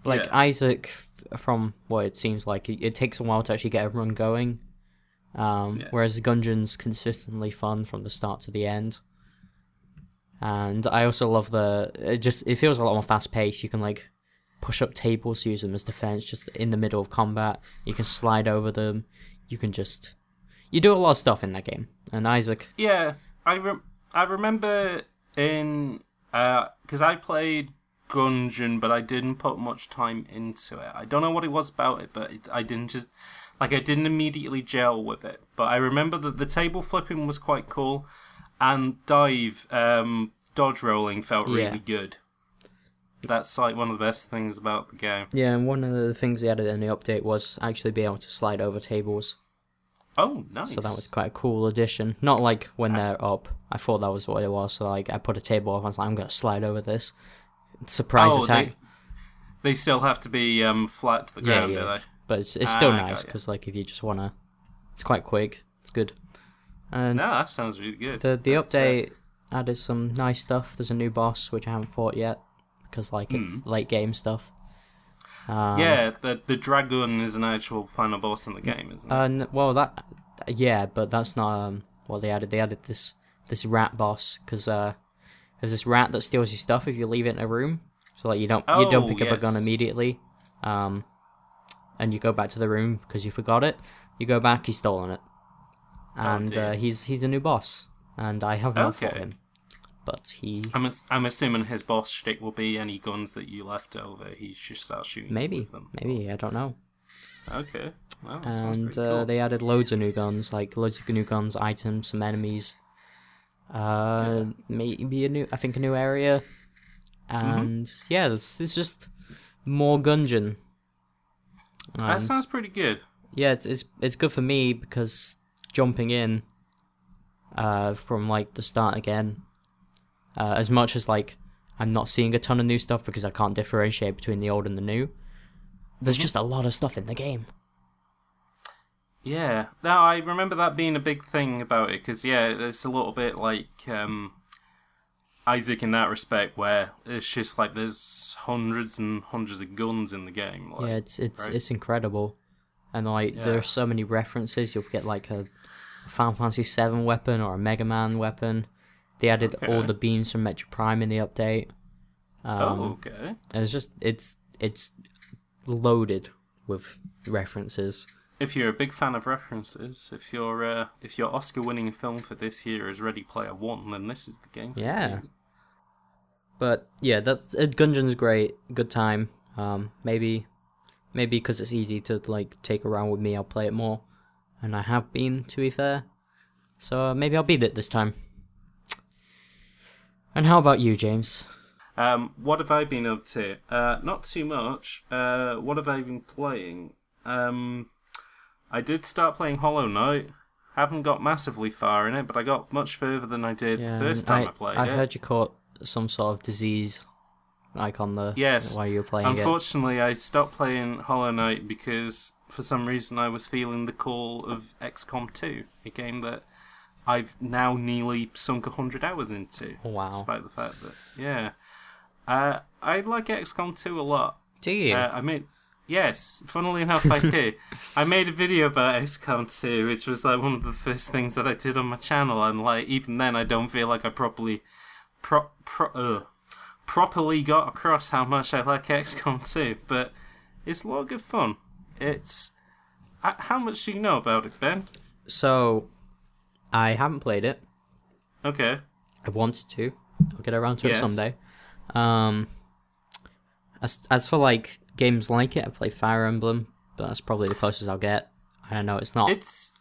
Like Yeah. Isaac, from what it seems like, it, it takes a while to actually get a run going. Um, Yeah. Whereas Gungeon's consistently fun from the start to the end. And I also love the it just it feels a lot more fast paced. You can like push up tables, use them as defense, just in the middle of combat. You can slide over them. You can just you do a lot of stuff in that game. And Isaac, yeah. I rem- I remember in because I played Gungeon, but I didn't put much time into it. I don't know what it was about it, but it, I didn't just like I didn't immediately gel with it. But I remember that the table flipping was quite cool, and dive um, dodge rolling felt really Yeah. good. That's like one of the best things about the game. Yeah, and one of the things they added in the update was actually be able to slide over tables. Oh, nice. So that was quite a cool addition. Not like when they're up. I thought that was what it was. So like I put a table up, I was like, I'm gonna slide over this. Surprise oh, attack. They, they still have to be um, flat to the ground, yeah. do they? But it's, it's still Ah, nice because like if you just wanna, it's quite quick. It's good. And No, that sounds really good. the the That's, uh, update added some nice stuff. There's a new boss which I haven't fought yet because like it's late game stuff. Um, yeah, the the dragon is an actual final boss in the game, isn't it? Uh, n- well, that yeah, but that's not um, what they added. They added this this rat boss because uh, there's this rat that steals your stuff if you leave it in a room. So like you don't you don't Oh, pick up a gun immediately, um, and you go back to the room because you forgot it. You go back, he's stolen it, and dear. uh, he's he's a new boss, and I have not fought him, but he I'm ass- I'm assuming his boss shtick will be any guns that you left over. He should start shooting maybe with them. maybe I don't know. Okay. Sounds and uh, cool. they added loads of new guns, like loads of new guns, items, some enemies. Uh, maybe a new, I think a new area, Mm-hmm. and yeah, it's, it's just more Gungeon. that sounds pretty good. yeah, it's, it's it's good for me because jumping in, uh, from like the start again, uh, as much as like I'm not seeing a ton of new stuff because I can't differentiate between the old and the new. There's Mm-hmm. just a lot of stuff in the game. Yeah. Now I remember that being a big thing about it because yeah, it's a little bit like um, Isaac in that respect, where it's just like there's hundreds and hundreds of guns in the game. Like, yeah, it's it's right? it's incredible, and like there are so many references. You'll get like a Final Fantasy VII weapon or a Mega Man weapon. They added all the beams from Metroid Prime in the update. Um, oh, okay. and it's just it's it's loaded with references. If you're a big fan of references, if your uh, if your Oscar-winning film for this year is Ready Player One, then this is the game. Yeah. you. But yeah, that's uh, Gungeon's great, good time. Um, maybe maybe because it's easy to like take around with me, I'll play it more, and I have been to be fair. So uh, maybe I'll beat it this time. And how about you, James? Um, what have I been up to? Uh, not too much. Uh, what have I been playing? Um, I did start playing Hollow Knight. Haven't got massively far in it, but I got much further than I did the first time I, played I it. I heard you caught some sort of disease, like on the Yes. while you were playing it. Unfortunately, I stopped playing Hollow Knight because for some reason I was feeling the call of XCOM 2, a game that I've now nearly sunk 100 hours into. Wow. Despite the fact that, yeah. Uh, I like XCOM 2 a lot. Do you? Uh, I made, yes, funnily enough, I do. (laughs) I made a video about XCOM 2, which was like one of the first things that I did on my channel, and like even then, I don't feel like I properly, pro, pro, uh, properly got across how much I like XCOM 2. But it's a lot of good fun. It's uh, how much do you know about it, Ben? so, I haven't played it. Okay. I've wanted to. I'll get around to Yes. it someday. Um, as as for like games like it, I play Fire Emblem, but that's probably the closest I'll get. I don't know. It's not. It's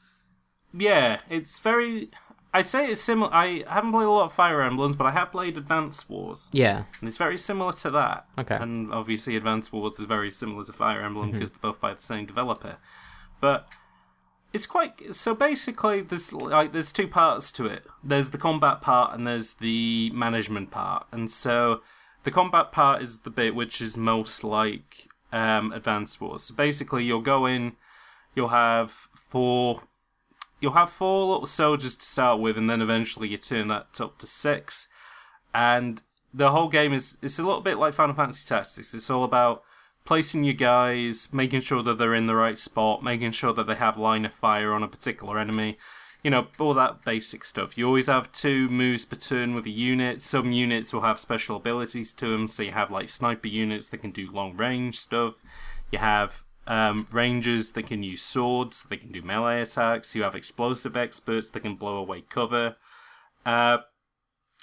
yeah, it's very. I'd say it's similar. I haven't played a lot of Fire Emblems, but I have played Advance Wars, yeah. and it's very similar to that. Okay. And obviously, Advance Wars is very similar to Fire Emblem because they're both by the same developer. But it's quite so. Basically, there's like there's two parts to it. There's the combat part and there's the management part. And so, the combat part is the bit which is most like um, Advance Wars. So basically, you'll go in, you'll have four. You'll have four little soldiers to start with, and then eventually you turn that up to six. And the whole game is it's a little bit like Final Fantasy Tactics. It's all about placing your guys, making sure that they're in the right spot, making sure that they have line of fire on a particular enemy. You know, all that basic stuff. You always have two moves per turn with a unit. Some units will have special abilities to them, so you have like sniper units that can do long range stuff. You have um, rangers that can use swords, they can do melee attacks. You have explosive experts that can blow away cover. Uh,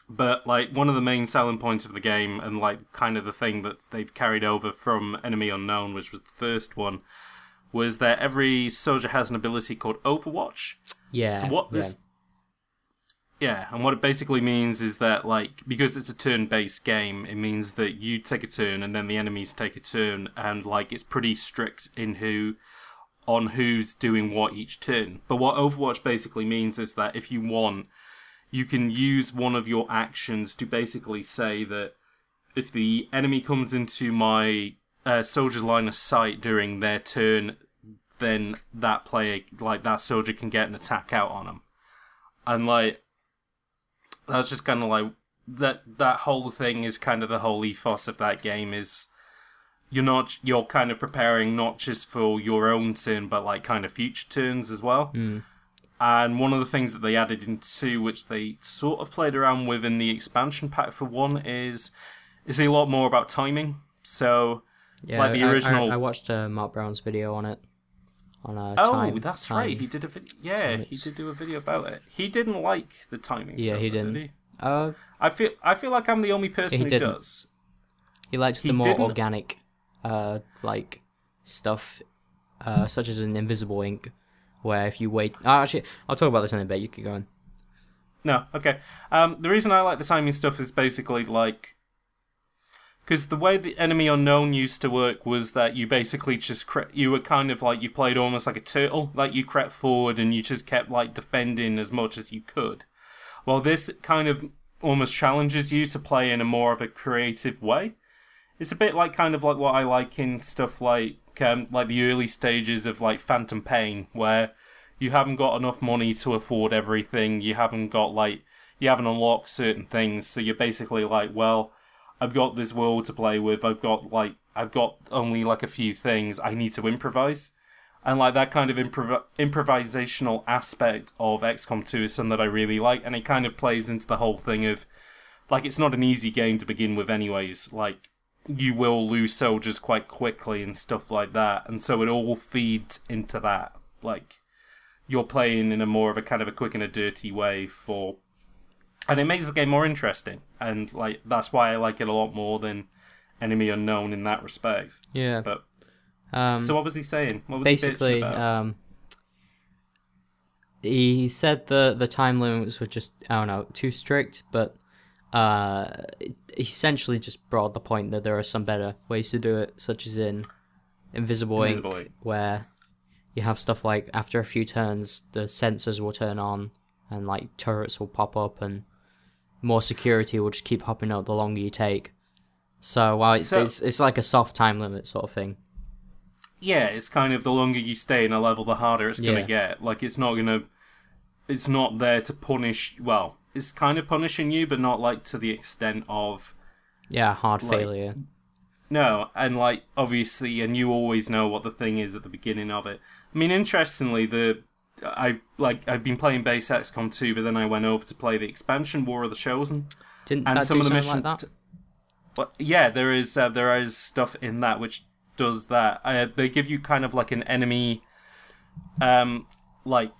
but like one of the main selling points of the game, and like kind of the thing that they've carried over from Enemy Unknown, which was the first one, was that every soldier has an ability called Overwatch. Yeah. So what yeah. this yeah, and what it basically means is that like because it's a turn-based game, it means that you take a turn and then the enemies take a turn, and like it's pretty strict in who on who's doing what each turn. But what Overwatch basically means is that if you want, you can use one of your actions to basically say that if the enemy comes into my uh, soldier's line of sight during their turn, then that player, like that soldier, can get an attack out on them. And like that's just kind of like that. That whole thing is kind of the whole ethos of that game is you're not you're kind of preparing not just for your own turn, but like kind of future turns as well. And one of the things that they added in into which they sort of played around with in the expansion pack for one is is a lot more about timing. So Yeah, like the I- I- original- I, watched uh, Mark Brown's video on it. On uh, Oh, time, that's time. right. He did a video. Yeah, he did do a video about it. He didn't like the timing. Yeah, he didn't. Did he? Uh, I feel. I feel like I'm the only person He who didn't. does. he likes He the more didn't- organic, uh, like stuff, uh, such as an invisible ink, where if you wait. Oh, actually, I'll talk about this in a bit. You could go on. No, okay. Um, the reason I like the timing stuff is basically like because the way the enemy unknown used to work was that you basically just cre- you were kind of like you played almost like a turtle, like you crept forward and you just kept like defending as much as you could. Well, this kind of almost challenges you to play in a more of a creative way. It's a bit like kind of like what I like in stuff like um, like the early stages of like Phantom Pain, where you haven't got enough money to afford everything. You haven't got like you haven't unlocked certain things, so you're basically like, well, I've got this world to play with. I've got like I've got only like a few things. I need to improvise, and like that kind of improv- improvisational aspect of XCOM 2 is something that I really like, and it kind of plays into the whole thing of like it's not an easy game to begin with, anyways. Like you will lose soldiers quite quickly and stuff like that, and so it all feeds into that. Like you're playing in a more of a kind of a quick and a dirty way for and it makes the game more interesting and like that's why i like it a lot more than enemy unknown in that respect Yeah. but Um, so what was he saying what was he basically, bitching about? um, he said the the time limits were just I don't know too strict, but uh, essentially just brought the point that there are some better ways to do it, such as in Invisible, Invisible Inc, Inc. where you have stuff like after a few turns the sensors will turn on and like turrets will pop up and more security will just keep popping up the longer you take. So while it's, So- it's it's like a soft time limit sort of thing. yeah it's kind of the longer you stay in a level the harder it's going to Yeah. get like it's not to it's not there to punish well it's kind of punishing you but not like to the extent of Yeah, hard Like- failure. No, and like obviously, and you always know what the thing is at the beginning of it. I mean, interestingly, the I like I've been playing base XCOM 2, but then I went over to play the expansion War of the Chosen, Didn't and that some do of the something missions. like that? But yeah, there is uh, there is stuff in that which does that. Uh, they give you kind of like an enemy, um, like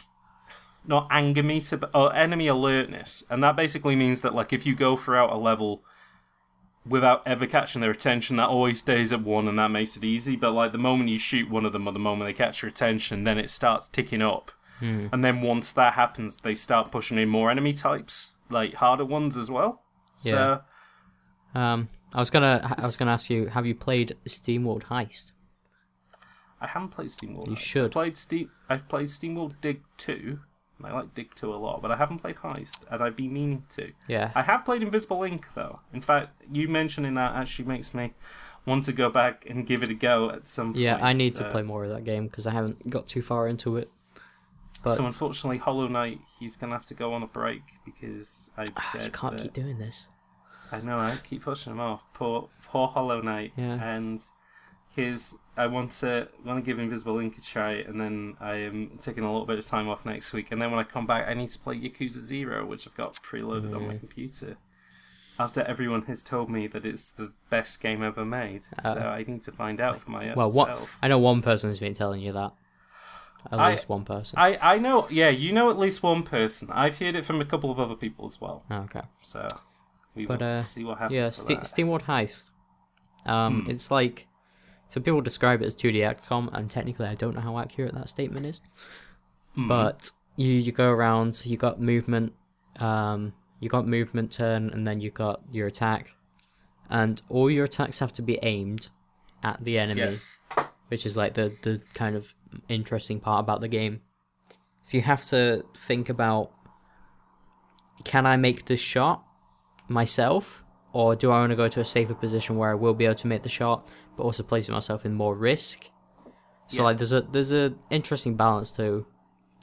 not anger meter, but oh, enemy alertness, and that basically means that like if you go throughout a level without ever catching their attention, that always stays at one, and that makes it easy. But like the moment you shoot one of them, or the moment they catch your attention, then it starts ticking up. And then once that happens, they start pushing in more enemy types, like harder ones as well. So Um, I was gonna, I was gonna ask you, have you played SteamWorld Heist? I haven't played SteamWorld. You Heist. should. I've played Steam. I've played SteamWorld Dig Two. I like Dig Two a lot, but I haven't played Heist, and I've been meaning to. Yeah. I have played Invisible Inc though. In fact, you mentioning that actually makes me want to go back and give it a go at some point. Yeah, I need to play more of that game because I haven't got too far into it. But So unfortunately, Hollow Knight, he's gonna have to go on a break because I've I said Ah, can't keep doing this. I know I keep pushing him off. Poor, poor Hollow Knight. Yeah. And his, I want to want to give Invisible Inc a try, and then I am taking a little bit of time off next week, and then when I come back, I need to play Yakuza Zero, which I've got preloaded on my Mm. computer. After everyone has told me that it's the best game ever made, so Uh, I need to find out for my own Well, what self. I know one person has been telling you that. At I- least one person. I, I know, yeah, you know at least one person. I've heard it from a couple of other people as well. Oh, okay. So we But, will uh, see what happens. Yeah, Ste- that. Heist. Um, Hmm. it's like some people describe it as 2D XCOM, and technically, I don't know how accurate that statement is. Hmm. But you you go around, you got movement, um, you got movement turn, and then you got your attack, and all your attacks have to be aimed at the enemy, yes. which is like the the kind of interesting part about the game. So you have to think about can I make this shot myself or do I want to go to a safer position where I will be able to make the shot but also placing myself in more risk? So Yeah. like there's a there's a interesting balance to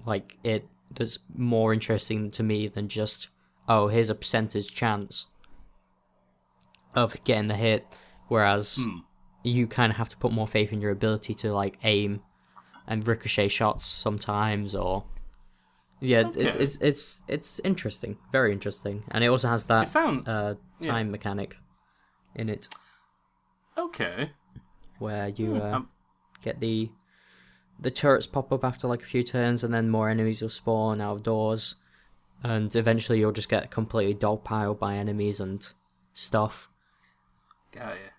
like it that's more interesting to me than just oh here's a percentage chance of getting the hit whereas Hmm. you kind of have to put more faith in your ability to like aim and ricochet shots sometimes or yeah it's, Okay. it's it's it's interesting very interesting and it also has that sound uh yeah. time mechanic in it okay. Where you uh, um, get the the turrets pop up after like a few turns and then more enemies will spawn outdoors and eventually you'll just get completely dogpiled by enemies and stuff Got ya.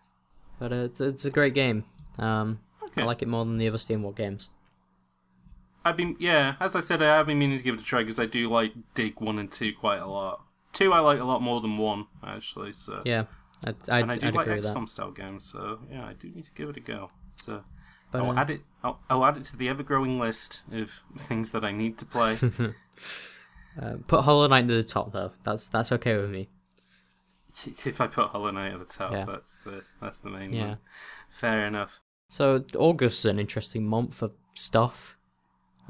but uh, it's, it's a great game um Okay. I like it more than the other SteamWorld games I've been yeah, as I said, I have been meaning to give it a try because I do like Dig one and two quite a lot. Two I like a lot more than one actually. So yeah I'd, I'd, and I do I'd like XCOM style games. So yeah, I do need to give it a go. So but I'll uh, add it. I'll, I'll add it to the ever-growing list of (laughs) things that I need to play. (laughs) uh, put Hollow Knight to the top though that's that's okay with me (laughs) if I put Hollow Knight at the top, Yeah. that's the that's the main Yeah. one. Fair enough. so August is an interesting month for stuff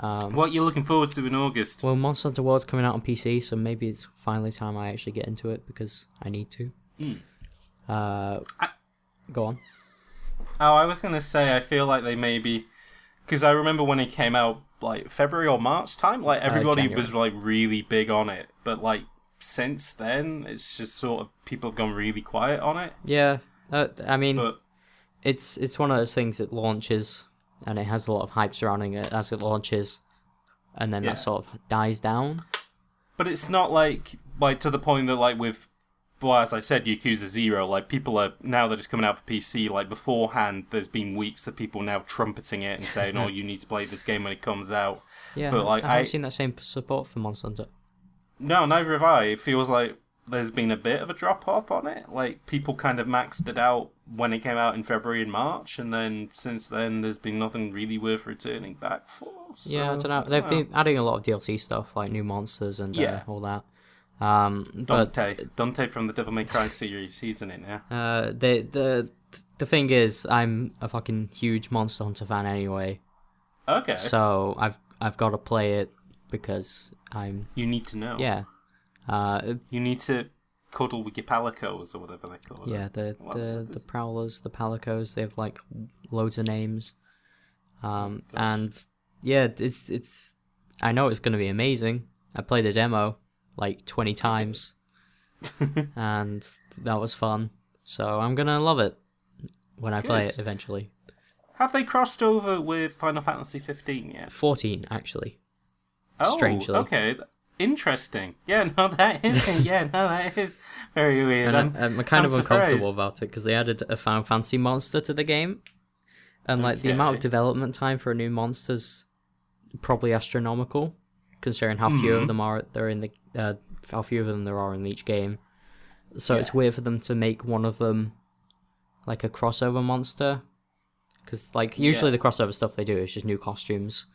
um What you're looking forward to in August? Well, Monster Hunter World's coming out on PC, so maybe it's finally time I actually get into it because I need to. Hmm. Uh, I- go on. Oh, I was gonna say I feel like they maybe because I remember when it came out like February or March time, like everybody January. was like really big on it, but like since then it's just sort of people have gone really quiet on it. Yeah, uh, I mean, But it's it's one of those things that launches and it has a lot of hype surrounding it as it launches, and then Yeah. that sort of dies down. but it's not like like to the point that like with well as I said Yakuza Zero, like people are now that it's coming out for PC, like beforehand there's been weeks of people now trumpeting it and saying, Oh, (laughs) you need to play this game when it comes out. Yeah, But, like, I haven't I- seen that same support for Monster Hunter. No, neither have I. It feels like there's been a bit of a drop off on it. Like people kind of maxed it out when it came out in February and March, and then since then there's been nothing really worth returning back for. So, yeah, I don't know. They've well, been adding a lot of DLC stuff like new monsters and Yeah. uh, all that. Um, but Dante, Dante from the Devil May Cry series, he's in it now. Uh, the the the thing is, I'm a fucking huge Monster Hunter fan anyway, Okay, so I've I've got to play it because I'm you need to know. yeah, uh, you need to cuddle with your palicos or whatever they call it. yeah. The the the prowlers, the palicos, they have like loads of names, um, and yeah, it's it's. I know it's gonna be amazing. I played the demo like twenty times, (laughs) and that was fun. So I'm gonna love it when I play it eventually. Have they crossed over with Final Fantasy 15 yet? 14 actually. Oh, Strangely. okay. interesting. Yeah, (laughs) no, that is. yeah, no, that is very weird. And I'm, I'm, I'm kind I'm of uncomfortable about it because they added a Final Fantasy monster to the game, and like the amount of development time for a new monster's probably astronomical, considering how few Hmm. of them are there in the uh, how few of them there are in each game. So it's weird for them to make one of them like a crossover monster, because like usually Yeah. the crossover stuff they do is just new costumes,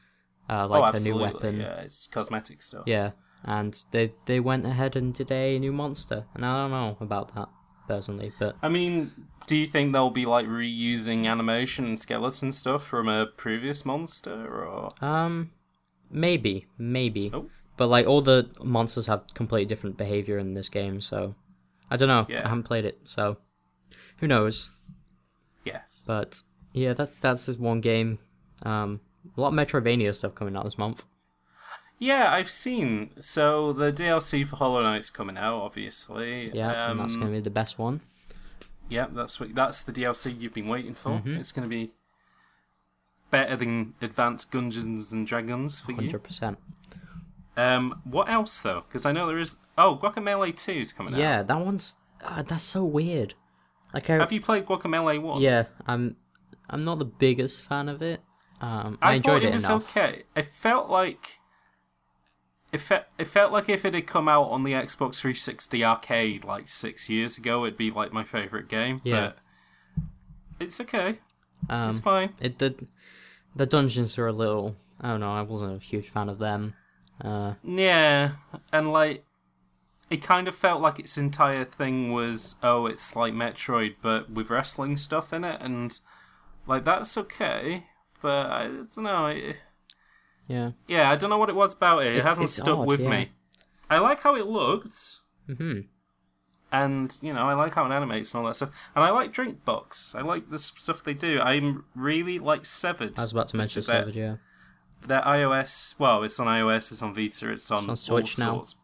uh, oh, like a new weapon. Yeah, it's cosmetic stuff. Yeah, and they they went ahead and did a new monster, and I don't know about that personally, but I mean, do you think they'll be like reusing animation and skeleton stuff from a previous monster, or um, maybe, maybe, Oh. but like all the monsters have completely different behavior in this game, so I don't know. Yeah. I haven't played it, so who knows? yes? But yeah, that's that's just one game. Um, a lot of Metroidvania stuff coming out this month. Yeah, I've seen. So the DLC for Hollow Knight's coming out, obviously. Yeah, and that's Um, gonna be the best one. Yeah, that's what, that's the DLC you've been waiting for. Mm-hmm. It's going to be better than Advanced Gungeons and Dragons for you. Hundred percent. Um, what else though? Because I know there is. Oh, Guacamelee Two is coming out. Yeah, that one's uh, that's so weird. Like, I, Have you played Guacamelee One? yeah, I'm I'm not the biggest fan of it. Um, I, I, enjoyed it it was enough. okay. It felt like. It, fe- it felt like if it had come out on the Xbox 360 arcade like six years ago, it'd be like my favorite game. Yeah. But it's okay. Um, It's fine. it did. The dungeons were a little. I don't know. I wasn't a huge fan of them. Uh, Yeah, and like it kind of felt like its entire thing was oh, it's like Metroid but with wrestling stuff in it, and like that's okay, but I don't know. It, yeah. yeah, I don't know what it was about it. It, It- hasn't stuck odd, with yeah. me. I like how it looked, hmm and you know I like how it animates and all that stuff, and I like Drinkbox. I like the stuff they do. I'm really like Severed. I was about to mention Severed, their-. Yeah. their iOS. Well, it's on iOS, it's on Vita, it's on, on Switch now. sorts.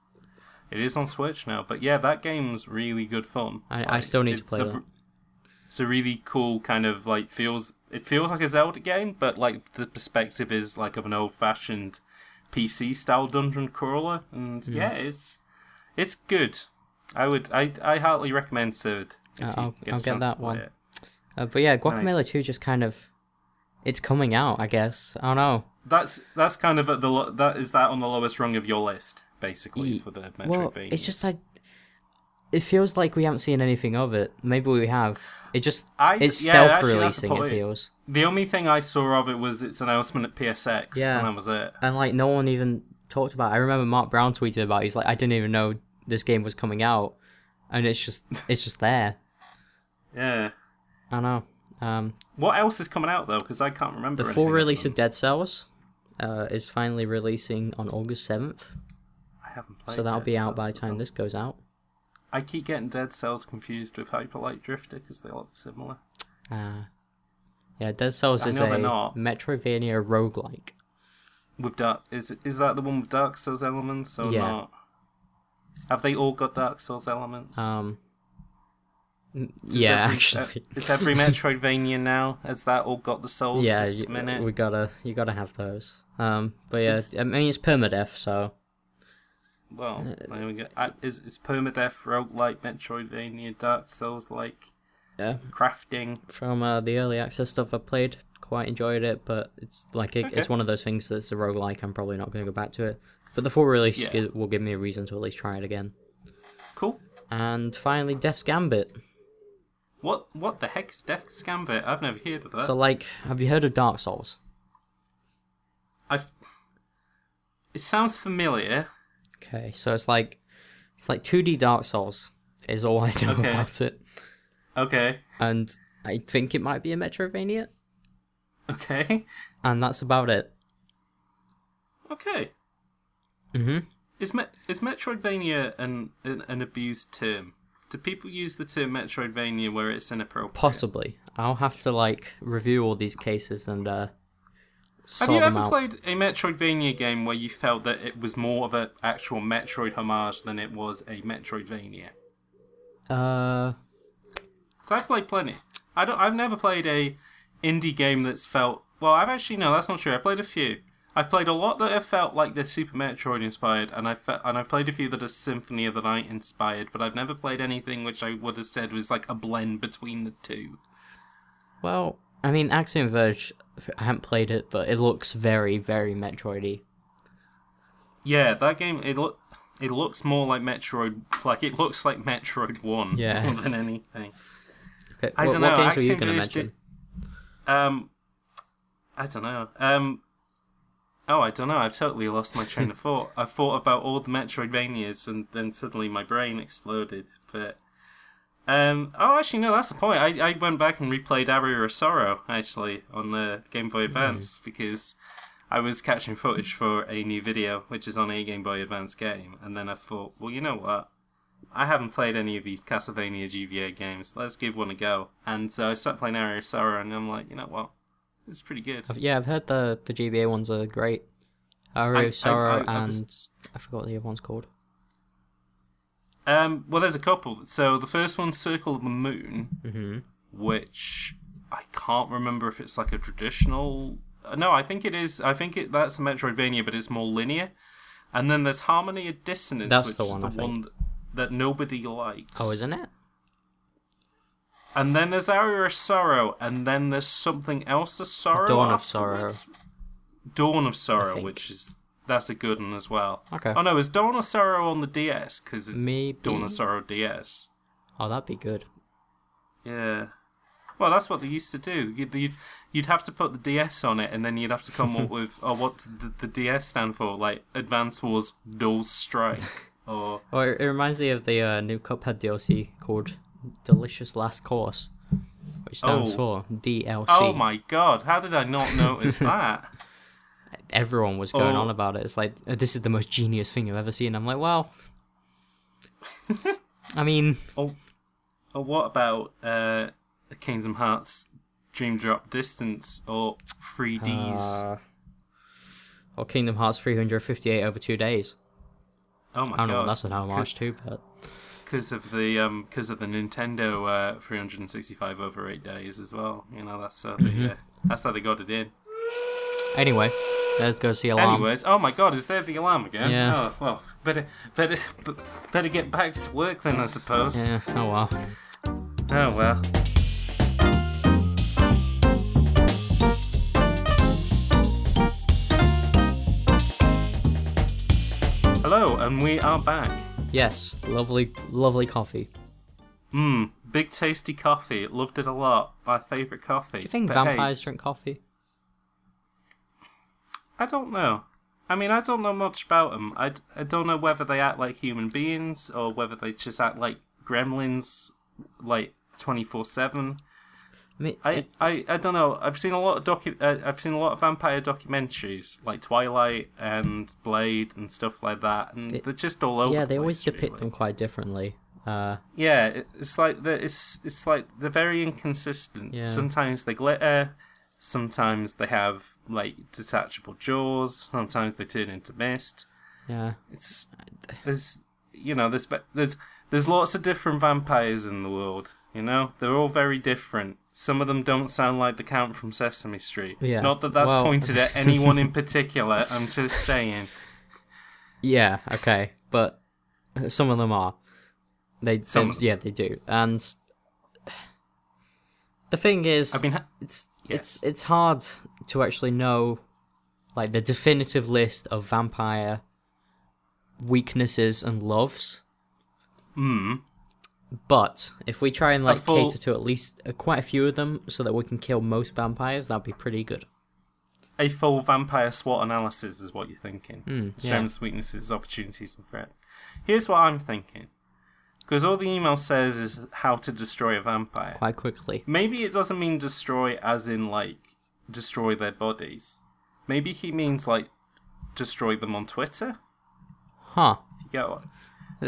It is on Switch now, but yeah, that game's really good fun. I- I still need to it's play a, that. It's a really cool kind of like feels. It feels like a Zelda game, but like the perspective is like of an old-fashioned PC style dungeon crawler, and Hmm. yeah, it's it's good. I would I I heartily recommend. If Uh, you I'll- get I'll get that one. Uh, but yeah, Guacamelee Nice. 2 just kind of. It's coming out, I guess. I don't know. That's that's kind of at the lo- that is that on the lowest rung of your list, basically for the Metroidvania. Well, it's just like. It feels like we haven't seen anything of it. Maybe we have. It just. I d- it's yeah, stealth actually, releasing, it feels. The only thing I saw of it was its announcement at PSX, Yeah. and that was it. And like, no one even talked about it. I remember Mark Brown tweeted about it. He's like, I didn't even know this game was coming out. And it's just. It's just there. Yeah. I know. Um, What else is coming out though? Because I can't remember. the full release of Dead Cells uh, is finally releasing on August 7th. I haven't played. So that'll Dead be out by the time this goes out. I keep getting Dead Cells confused with Hyperlight Drifter because they look similar. Uh, yeah, Dead Cells I is a. Metroidvania roguelike. With Dark, is is that the one with Dark Souls elements or Yeah. not? Have they all got Dark Souls elements? Um, Does yeah, every- actually. uh, is every Metroidvania now? Has that all got the Souls yeah, system in it? we gotta, you gotta have those. Um, but yeah, It's- I mean it's permadeath, so Well, Uh, there we go. Is is permadeath roguelike Metroidvania Dark Souls like yeah. crafting? From uh, the early access stuff I played, quite enjoyed it, but it's like it, it's one of those things that's a roguelike. I'm probably not going to go back to it. But the full release Yeah. will give me a reason to at least try it again. Cool. And finally, Death's Gambit. What what the heck is Death's Gambit? I've never heard of that. So, like, have you heard of Dark Souls? I've. It sounds familiar. Okay, so it's like it's like 2D Dark Souls is all I know Okay. about it, Okay. and I think it might be a Metroidvania, Okay. and that's about it. Okay. Hmm Is Met is Metroidvania an, an an abused term? Do people use the term Metroidvania where it's inappropriate? Possibly, I'll have to like review all these cases and uh, Have you ever out. played a Metroidvania game where you felt that it was more of an actual Metroid homage than it was a Metroidvania? Uh, So I've played plenty. I don't. I've never played a indie game that's felt. Well, I've actually no, that's not true. I played a few. I've played a lot that have felt like they're Super Metroid inspired, and I've fe- and I've played a few that are Symphony of the Night inspired, but I've never played anything which I would have said was like a blend between the two. Well, I mean, Axiom Verge, I haven't played it, but it looks very, very Metroidy. Yeah, that game it look it looks more like Metroid, like it looks like Metroid One Yeah. (laughs) more than anything. Okay, I what, don't what know, games were you going to mention? did- Um, I don't know. Um, oh, I don't know. I've totally lost my train of thought. I thought about all the Metroidvanias, and then suddenly my brain exploded. But um, oh, actually, no, that's the point. I, I went back and replayed Aria of Sorrow actually on the Game Boy Advance because I was catching footage for a new video, which is on a Game Boy Advance game, and then I thought, well, you know what? I haven't played any of these Castlevania GBA games. Let's give one a go. And so I started playing Aria of Sorrow, and I'm like, you know what? It's pretty good. I've- Yeah, I've heard the the GBA ones are great. I- of Sorrow I- I and was- I forgot what the other one's called. Um, well, there's a couple. So the first one's Circle of the Moon, hmm which I can't remember if it's like a traditional. uh, No, I think it is. I think it that's a Metroidvania, but it's more linear. And then there's Harmony of Dissonance, That's which the is the one that nobody likes. Oh, isn't it? And then there's Aria of Sorrow, and then there's something else of Sorrow. Dawn of Sorrow. Dawn of Sorrow, which is that's a good one as well. Okay. Oh no, it's Dawn of Sorrow on the DS because it's Maybe. Dawn of Sorrow DS. Oh, that'd be good. Yeah. Well, that's what they used to do. You'd, you'd, you'd have to put the DS on it, and then you'd have to come up (laughs) with, oh, what does the, the DS stand for? Like, Advance Wars Dual Strike. (laughs) Or, Well, it, it reminds me of the uh, new Cuphead DLC called Delicious Last Course, which stands Oh. for DLC. oh my god, how did I not notice (laughs) that? Everyone was going Oh. on about it. It's like uh, this is the most genius thing I've ever seen. I'm like, well, (laughs) I mean, oh, oh what about uh, Kingdom Hearts Dream Drop Distance or 3Ds? uh, or Kingdom Hearts 358 over two days. oh my I don't know god. that's an homage too, but Because of the um, because of the Nintendo uh, 365 over eight days as well. You know that's how they Mm-hmm. uh, that's how they got it in. anyway, let's go see alarm. Anyways, oh my god, is there the alarm again? Yeah. Oh well, better better better get back to work then, I suppose. Yeah. Oh well. Oh well. Hello, and we are back. Yes. Lovely, lovely coffee. Mmm, big tasty coffee. Loved it a lot. My favourite coffee. Do you think vampires drink coffee? I don't know. I mean, I don't know much about them. I, d- I don't know whether they act like human beings or whether they just act like gremlins, like twenty four seven. I I, I, don't know. I've seen a lot of docu- uh, I've seen a lot of vampire documentaries like Twilight and Blade and stuff like that, and It- they're just all over. yeah, the they always depict really. them quite differently. Uh, Yeah, it- it's like the it's it's like they're very inconsistent. Yeah. Sometimes they glitter, sometimes they have like detachable jaws, sometimes they turn into mist. yeah. It's there's you know there's there's there's lots of different vampires in the world. You know they're all very different. Some of them don't sound like the Count from Sesame Street. Yeah, Not that that's well- pointed at (laughs) anyone in particular. I'm just saying. Yeah, okay, but some of them are. They, Some they- yeah, they do. And the thing is, I mean, ha- it's yes. it's it's hard to actually know like the definitive list of vampire weaknesses and loves. hmm. But if we try and like full- cater to at least uh, quite a few of them, so that we can kill most vampires, that'd be pretty good. a full vampire SWOT analysis is what you're thinking. Mm, yeah. Strengths, weaknesses, opportunities, and threats. Here's what I'm thinking. Because all the email says is how to destroy a vampire. Quite quickly. Maybe it doesn't mean destroy as in, like, destroy their bodies. Maybe he means, like, destroy them on Twitter? Huh. You get what? (laughs)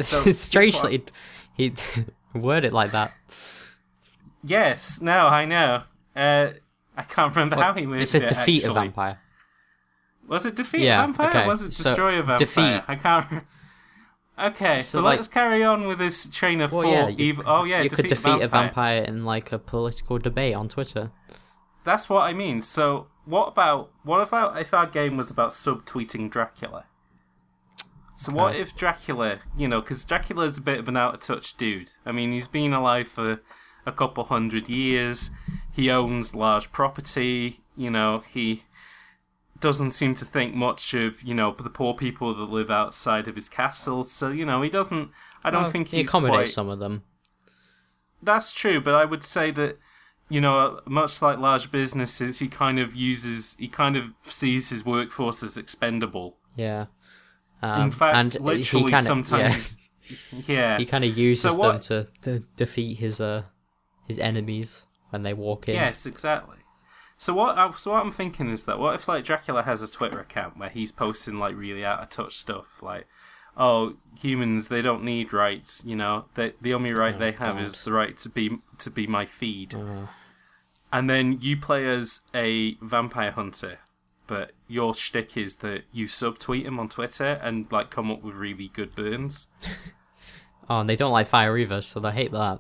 So, Strangely, he word it like that. Yes, no, I know. Uh, I can't remember how he worded It's a it, defeat a vampire. Was it defeat Yeah, a vampire? okay, Or was it so destroy a vampire? defeat. I can't. re- Okay, So, so, like- let's carry on with this train of Well, thought. yeah, Ev- oh yeah, you could defeat, defeat a vampire in like a political debate on Twitter. That's what I mean. So what about what about if our game was about subtweeting Dracula? So what Okay. if Dracula, you know, because Dracula's a bit of an out of touch dude. I mean, he's been alive for a couple hundred years. He owns large property. You know, he doesn't seem to think much of you know the poor people that live outside of his castle. So you know, he doesn't. I don't Well, think he accommodates quite. some of them. That's true, but I would say that you know, much like large businesses, he kind of uses, he kind of sees his workforce as expendable. Yeah. Um, In fact, and he literally, kinda, sometimes, (laughs) yeah, he kind of uses So what- them to, to defeat his uh his enemies when they walk in. yes, exactly. So what? I- So what I'm thinking is that what if like Dracula has a Twitter account where he's posting like really out of touch stuff, like, oh, humans they don't need rights, you know, they, the only right Oh, they have God. is the right to be to be my feed. Uh, And then you play as a vampire hunter, but your shtick is that you subtweet him on Twitter and like come up with really good burns. (laughs) oh, and they don't like fire either, so they hate that.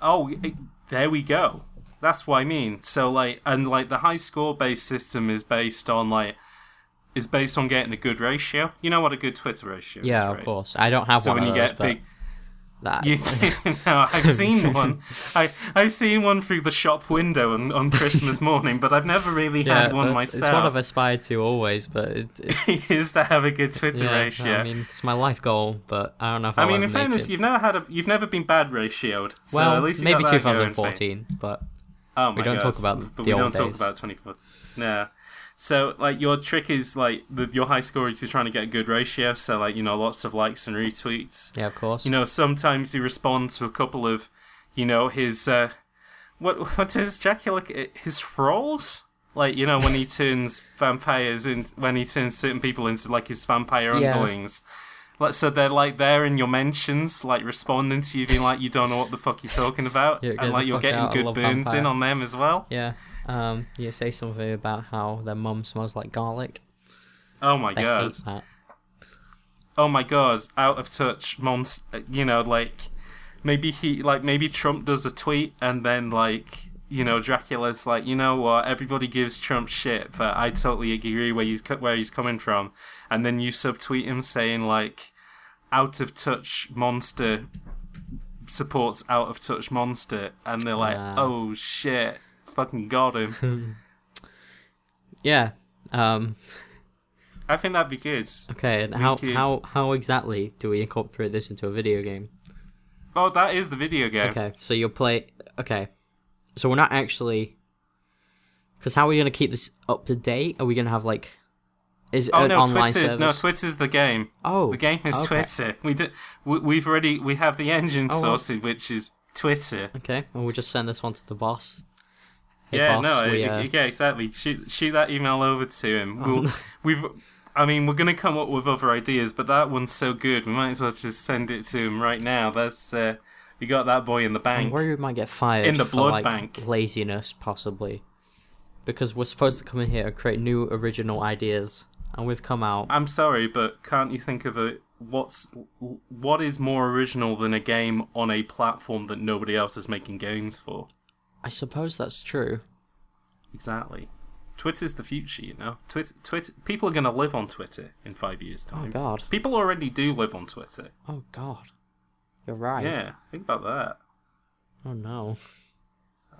Oh, it- there we go. That's what I mean. So like, and like the high score based system is based on like is based on getting a good ratio. You know what a good Twitter ratio is, Yeah, right? of course. I don't have So one when of you those, get but big, that You, (laughs) no, I've seen one. I I've seen one through the shop window on, on Christmas morning, but I've never really yeah, had one myself. it's what I've aspired to always, but it, (laughs) it's is to have a good Twitter yeah, ratio. I mean, it's my life goal, but I don't know if I I'll mean, in fairness, it. you've never had a, you've never been bad ratioed. So well, at least maybe got that going for you. 2014, but Oh my don't God, talk about but the we don't talk about 24. No. So like your trick is like the, your high score is just trying to get a good ratio. So like you know lots of likes and retweets. yeah, of course. You know sometimes he responds to a couple of, you know his uh, what what's his Dracula his thralls. Like you know when he turns vampires and when he turns certain people into like his vampire Yeah. underlings. Like so they're like there in your mentions, like responding to you, being like you don't know what the fuck you're talking about, (laughs) Yeah, and like you're getting out, good burns vampire. in on them as well. yeah. Um, you say something about how their mum smells like garlic. Oh my They god. hate that. Oh my god. Out of touch monster. You know, like maybe he like maybe Trump does a tweet and then like you know Dracula's like you know what everybody gives Trump shit but I totally agree where you where he's coming from and then you subtweet him saying like out of touch monster supports out of touch monster and they're like Wow. oh shit fucking got him (laughs) Yeah. Um. I think that'd be good Okay. And how how how exactly do we incorporate this into a video game? oh that is the video game Okay. So you'll play. Okay. So we're not actually. Because how are we gonna keep this up to date? Are we gonna have like? Is it Oh an no, online Twitter! service? No, Twitter's the game. oh, The game is okay. Twitter. We do, we, we've already we have the engine Oh, well. sorted, which is Twitter. Okay, and we'll just send this one to the boss. Hey, yeah, boss, no, we, uh, yeah, exactly. Shoot, shoot that email over to him. Oh, We'll, no. (laughs) we've, I mean, we're gonna come up with other ideas, but that one's so good, we might as well just send it to him right now. That's uh, we got that boy in the bank. I'm worried we might get fired In the for, blood like, bank. laziness, possibly. Because we're supposed to come in here and create new original ideas, and we've come out. I'm sorry, but can't you think of a what's what is more original than a game on a platform that nobody else is making games for? I suppose that's true. Exactly. Twitter's the future, you know. Twitter, Twitter. People are going to live on Twitter in five years' oh, time. Oh. God. People already do live on Twitter. Oh God. You're right. Yeah, think about that. Oh no.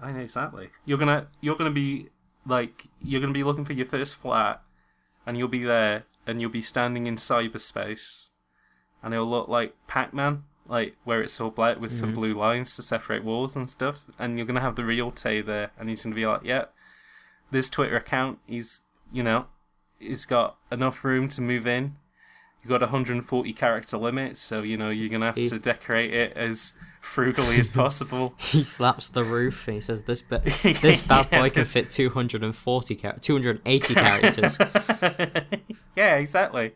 I know exactly. You're gonna you're gonna be like you're gonna be looking for your first flat, and you'll be there, and you'll be standing in cyberspace, and it'll look like Pac-Man, like where it's all black with some mm-hmm. blue lines to separate walls and stuff. And you're gonna have the real Tay there, and he's gonna be like, "Yeah, this Twitter account, he's you know, he's got enough room to move in." You got 140 character limit, so you know you're gonna have He- to decorate it as frugally as (laughs) possible. He slaps the roof and he says, "This bit, (laughs) this bad Yeah, boy can fit 240 char- 280 characters." (laughs) yeah, exactly.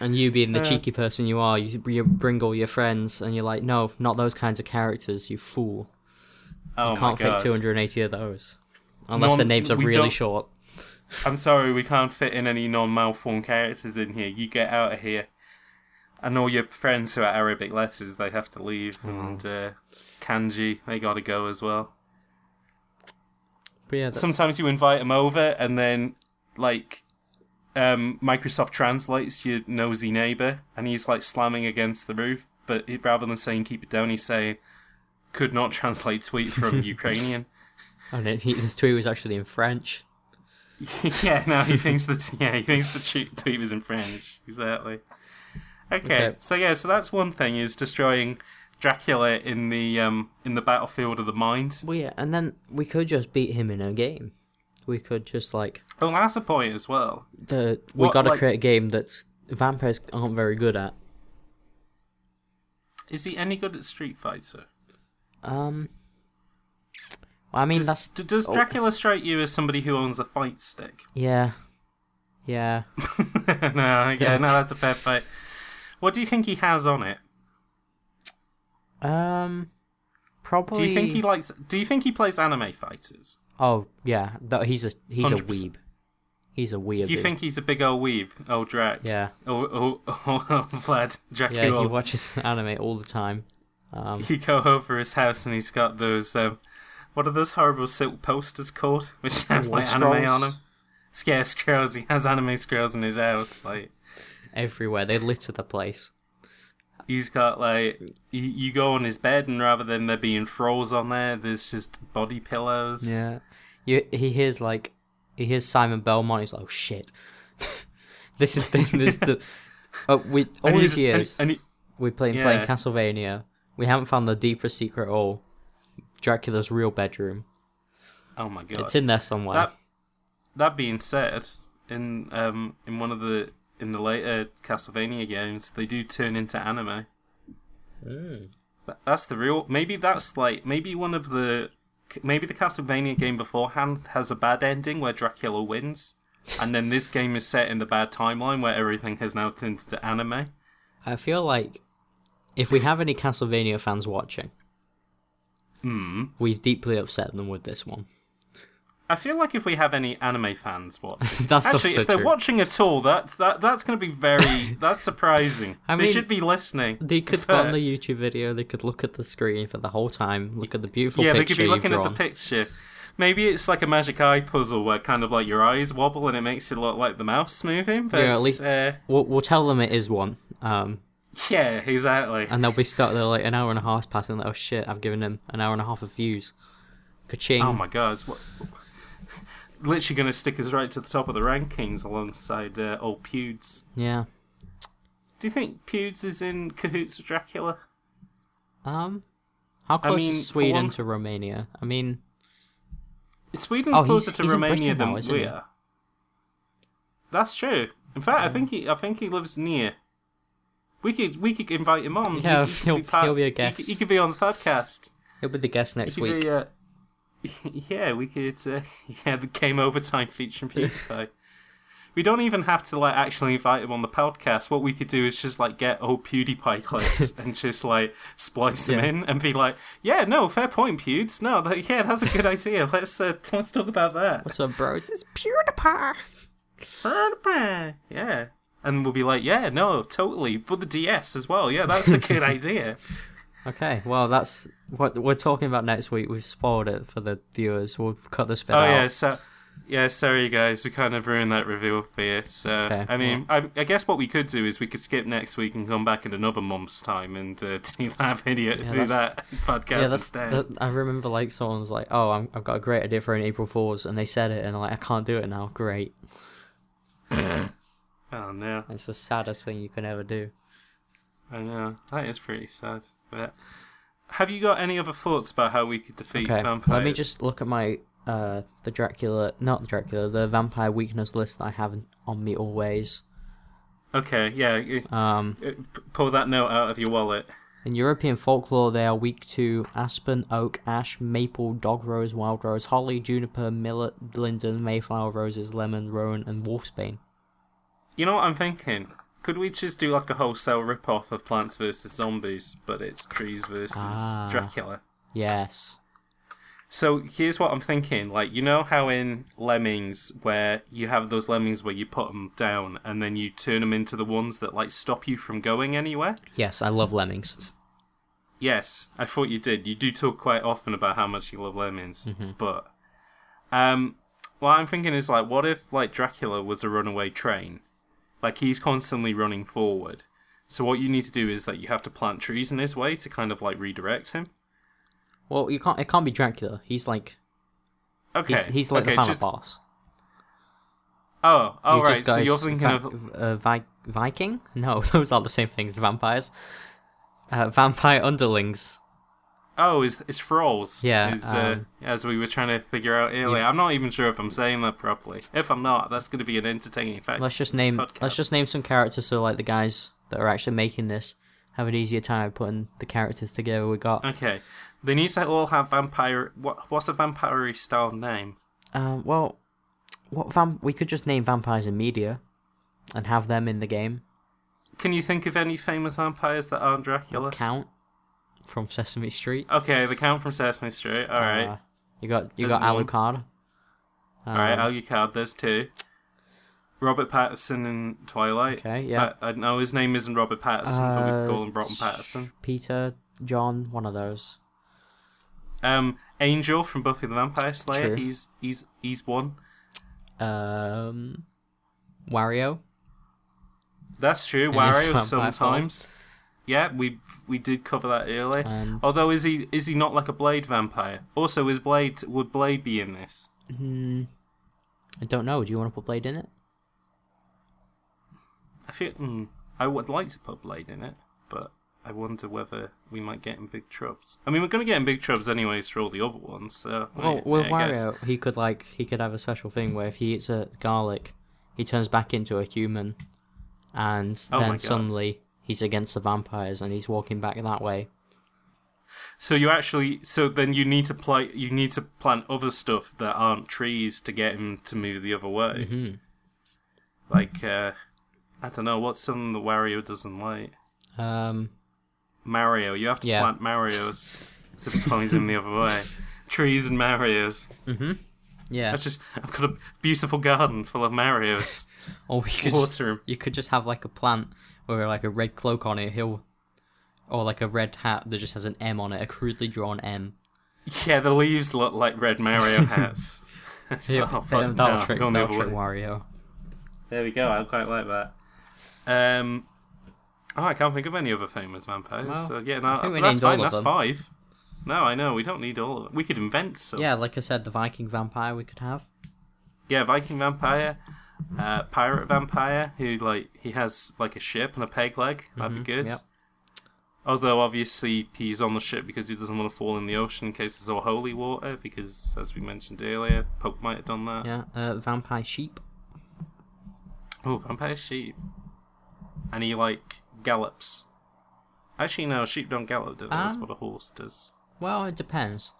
And you, being the Uh. cheeky person you are, you, you bring all your friends, and you're like, "No, not those kinds of characters, you fool! Oh Can't my god. fit 280 of those, unless Non- the names are really don't- short." I'm sorry, we can't fit in any non-malformed characters in here. You get out of here. And all your friends who are Arabic letters, they have to leave. Oh. And uh, kanji, they gotta go as well. But yeah, that's, sometimes you invite them over and then like um, Microsoft translates your nosy neighbor and he's like slamming against the roof, but it, rather than saying keep it down, he's saying could not translate tweet from (laughs) Ukrainian. and then he, his tweet was actually in French. (laughs) yeah, no, he (laughs) thinks that yeah he thinks the tweet tweet was in French exactly. Okay, Okay. so yeah, so that's one thing is destroying Dracula in the um in the battlefield of the mind. Well, yeah, and then we could just beat him in a game. We could just like Oh, that's a point as well. the we What, got to like- create a game that's vampires aren't very good at. Is he any good at Street Fighter? Um, I mean Does, that's does oh. Dracula strike you as somebody who owns a fight stick? (laughs) yeah, yeah. no, yeah, no, that's a fair fight. What do you think he has on it? Um, probably. Do you think he likes? Do you think he plays anime fighters? Oh yeah, that he's a he's a 100%. weeb. He's a weeb. You think he's a big old weeb? Oh, Drac. Yeah, Oh, oh, oh, oh Vlad. yeah. He watches (laughs) anime all the time. Um, you go over his house and he's got those. Um, what are those horrible silk posters called? (laughs) Which have like anime on them. Scare scrolls. He has anime scrolls in his house. Like everywhere they litter the place. He's got like you, you go on his bed and rather than there being throws on there, there's just body pillows. Yeah, you, he hears like he hears Simon Belmont. He's like, oh shit. (laughs) this is the, this is the. Uh, we all these he's- years And, and he, we playing playing Yeah. Castlevania. We haven't found the deepest secret at all. Dracula's real bedroom. oh my god. It's in there somewhere. That that being said, in um in one of the in the later Castlevania games, they do turn into anime. Mm. That's the real. Maybe that's like maybe one of the maybe the Castlevania game beforehand has a bad ending where Dracula wins, and then this game is set in the bad timeline where everything has now turned to anime. I feel like if we have any Castlevania fans watching, Hmm. we've deeply upset them with this one. I feel like if we have any anime fans watching, (laughs) That's actually, if they're true. watching at all, that that that's going to be very that's surprising. (laughs) I they mean, should be listening. They could go on the YouTube video. They could look at the screen for the whole time. Look at the beautiful yeah, they could be looking at the picture. Maybe it's like a magic eye puzzle where kind of like your eyes wobble and it makes it look like the mouse moving. But Yeah, at least- uh, We'll, we'll tell them it is one. Um, yeah, exactly. and they'll be stuck there like an hour and a half passing. Like, oh shit! I've given them an hour and a half of views. Ka-ching. Oh my god, what? Literally going to stick us right to the top of the rankings alongside uh, old Pewds. Yeah. Do you think Pewds is in cahoots with Dracula? Um, how close mean, is Sweden one- to Romania? I mean, Sweden's Oh, he's- closer to he's Romania than now, we are. That's true. In fact, I think he, I think he lives near. We could, we could invite him on. Yeah, He could he'll- part- he'll be a he guest. He could, be on the podcast. he'll be the guest next He week. be, uh, (laughs) yeah, we could. Uh, (laughs) yeah, the game overtime featuring PewDiePie. we don't even have to like actually invite him on the podcast. What we could do is just like get old PewDiePie clips (laughs) and just like splice them Yeah. in and be like, "Yeah, no, fair point, Pewds. No, that, yeah, that's a good idea. Let's uh, let's talk about that." What's up, bros? It's PewDiePie. PewDiePie. Yeah. And we'll be like, yeah, no, totally. For the DS as well. Yeah, that's a good idea. Okay, well, that's what we're talking about next week. We've spoiled it for the viewers. We'll cut this bit Oh out. yeah, so yeah, sorry guys, we kind of ruined that reveal for you. So Okay, I mean, I, I guess what we could do is we could skip next week and come back in another month's time and uh, (laughs) do that video, do that podcast yeah, instead. That, I remember like someone was like, "Oh, I'm, I've got a great idea for an April Fools," and they said it, and I'm like, "I can't do it now." Great, (laughs) Oh no, it's the saddest thing you can ever do. I know that is pretty sad. But have you got any other thoughts about how we could defeat Okay, vampires? let me just look at my uh the Dracula, not the Dracula, the vampire weakness list that I have on me always. Okay, yeah, Um, uh, pull that note out of your wallet. in European folklore, they are weak to aspen, oak, ash, maple, dog rose, wild rose, holly, juniper, millet, linden, mayflower roses, lemon, rowan, and wolfsbane. You know what I'm thinking? Could we just do like a wholesale rip-off of Plants vs Zombies, but it's trees versus Ah. Dracula? Yes. So here's what I'm thinking. Like, you know how in Lemmings, where you have those lemmings where you put them down and then you turn them into the ones that like stop you from going anywhere? Yes, I love lemmings. Yes, I thought you did. You do talk quite often about how much you love lemmings, Mm-hmm. but Um, what I'm thinking is like, what if like Dracula was a runaway train? Like he's constantly running forward. So what you need to do is that you have to plant trees in his way to kind of like redirect him. Well, you can't. It can't be Dracula. He's like Okay. he's, he's like okay, the final just- boss. Oh, oh you right. So you're thinking va- of uh, Vi- Viking? (laughs) No, those are the same things. Vampires. Uh, vampire underlings. Oh, is it's Thralls? Yeah, Is, uh, um, as we were trying to figure out earlier. I'm not even sure if I'm saying that properly. If I'm not, that's going to be an entertaining fact. Let's just name. podcast. Let's just name some characters so like the guys that are actually making this have an easier time putting the characters together. We got. Okay. They need to all have vampire. What? What's a vampire style name? Um. Well, what vamp? We could just name vampires in media, and have them in the game. Can you think of any famous vampires that aren't Dracula? Count from Sesame Street. Okay, the Count from Sesame Street. All right, Uh, you got you There's got one. Alucard. Um, all right. Alucard. There's two. Robert Patterson in Twilight. Okay, yeah. But I know his name isn't Robert Patterson, but we Uh, call him Broughton Patterson. Peter, John, one of those. Um, Angel from Buffy the Vampire Slayer. True. He's he's he's one. Um, Wario. That's true. And Wario sometimes. Yeah, we we did cover that earlier. And Although is he is he not like a Blade vampire? Also, is Blade would Blade be in this? hmm, I don't know. Do you want to put Blade in it? I feel mm, I would like to put Blade in it, but I wonder whether we might get in big troubles. I mean, we're going to get in big troubles anyways for all the other ones. So Well, yeah, with guess. Wario, he could like he could have a special thing where if he eats a garlic, he turns back into a human, and Oh then suddenly he's against the vampires and he's walking back that way. So you actually, so then you need to play, you need to plant other stuff that aren't trees to get him to move the other way. hmm Like, uh, I don't know, what's something that Wario doesn't like? Um, Mario. You have to Yeah. plant Mario's to point him the other way. (laughs) Trees and Mario's. hmm yeah. That's just, I've got a beautiful garden full of Mario's. (laughs) Or we could just, Water him. you could just have like a plant with like a red cloak on it. He'll or like a red hat that just has an M on it, a crudely drawn M. Yeah, the leaves look like red Mario (laughs) hats. (laughs) So, Yeah, oh, that'll no, trick, that'll trick. Wario. There we go. I quite like that. Um, oh, I can't think of any other famous vampires. Well, so yeah, no, that's fine. all of That's them. five. No, I know we don't need all of it. We could invent some. Yeah, like I said, the Viking vampire we could have. Yeah, Viking vampire, uh, pirate vampire who like he has like a ship and a peg leg. That'd Mhm, be good. yep. Although obviously he's on the ship because he doesn't want to fall in the ocean in case it's all holy water. Because as we mentioned earlier, Pope might have done that. Yeah, uh, vampire sheep. Oh, vampire sheep. And he like gallops. Actually, no, sheep don't gallop. Do they? That's Um, what a horse does. Well, it depends.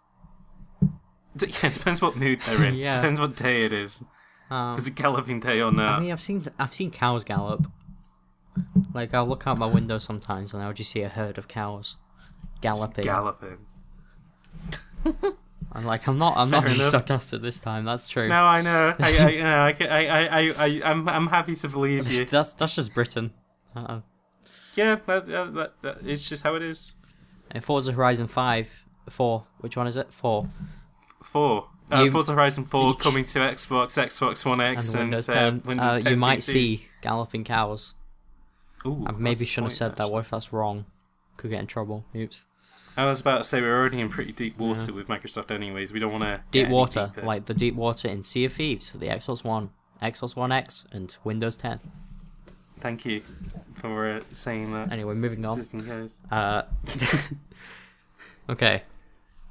D- (laughs) yeah, it depends what mood they're in. (laughs) Yeah. Depends what day it is. Um, Is it galloping day or not? I mean, I've seen I've seen cows gallop. Like I'll look out my window sometimes and I'll just see a herd of cows galloping. Galloping. I'm like, I'm not I'm not Fair being enough. sarcastic this time. That's true. No, I know. (laughs) I, I, you know, I, I, I, I, I, I'm, I'm happy to believe you. that's that's just Britain. Uh, Yeah, that, that, that, that, it's just how it is. and Forza Horizon Five, four. Which one is it? Four. Four. Uh, You- Forza Horizon 4 you- coming to Xbox, Xbox One X, and, Windows uh, 10. Windows uh, 10 you might see galloping cows. Ooh, I maybe shouldn't have said that. actually. What if that's wrong? Could get in trouble. Oops. I was about to say we're already in pretty deep water with Microsoft, anyways. We don't want to Deep water, like the deep water in Sea of Thieves for the Xbox One, Xbox One X, and Windows 10. Thank you for uh, saying that. Anyway, moving on. Just in case. Uh, (laughs) okay,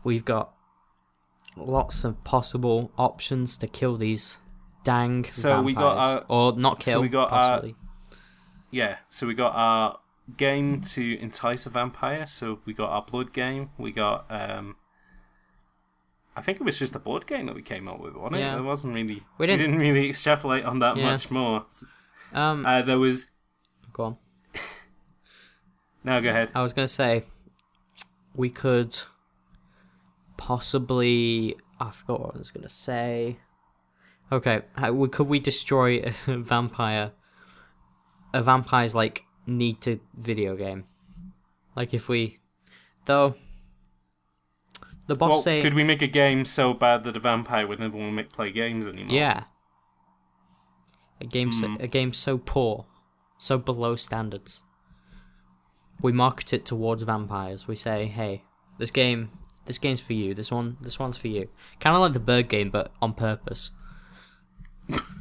we've got lots of possible options to kill these dang So we got vampires. our- or not kill so we got our- Yeah, so we got our game to entice a vampire. So we got our blood game. We got um, I think it was just a board game that we came up with, wasn't Yeah. it? It wasn't really. We We didn't- didn't, really extrapolate on that Yeah. much more. um, Uh, there was. go on. (laughs) No, go ahead. I was gonna say we could possibly. I forgot what I was gonna say. Okay, how, could we destroy a (laughs) vampire? A vampire's like need to video game. Like if we, though, the boss well, saying, could we make a game so bad that a vampire would never want to make, play games anymore? "Yeah, a game so, Hmm. a game so poor, so below standards." We market it towards vampires. We say, "Hey, this game, this game's for you. This one, this one's for you." Kind of like the bird game, but on purpose.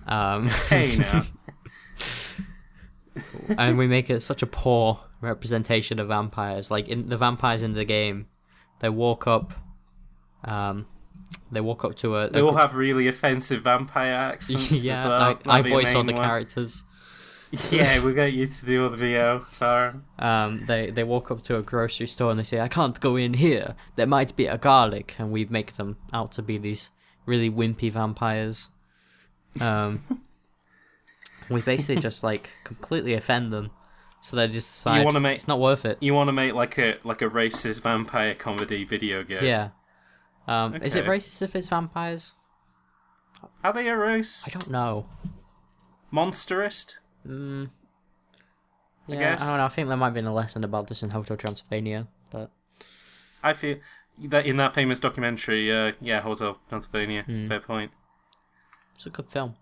Um, Hey (laughs) now. and we make it such a poor representation of vampires. Like in the vampires in the game, they walk up, um, they walk up to a. They a all have really offensive vampire accents (laughs) yeah, as well. I, I That'd be a voice all the one. characters. (laughs) Yeah, we'll get you to do all the VO, Sorry. Um, they they walk up to a grocery store and they say, "I can't go in here. There might be a garlic," and we make them out to be these really wimpy vampires. Um, (laughs) we basically just like completely offend them, so they just decide wanna make- it's not worth it. You want to make like a like a racist vampire comedy video game? Yeah. Um, Is it racist if it's vampires? Are they a race? I don't know. Monsterist? Mm. I Yeah, I, guess. don't know. I think there might have been a lesson about this in Hotel Transylvania, but I feel that in that famous documentary, uh, yeah, Hotel Transylvania. Hmm. Fair point. it's a good film.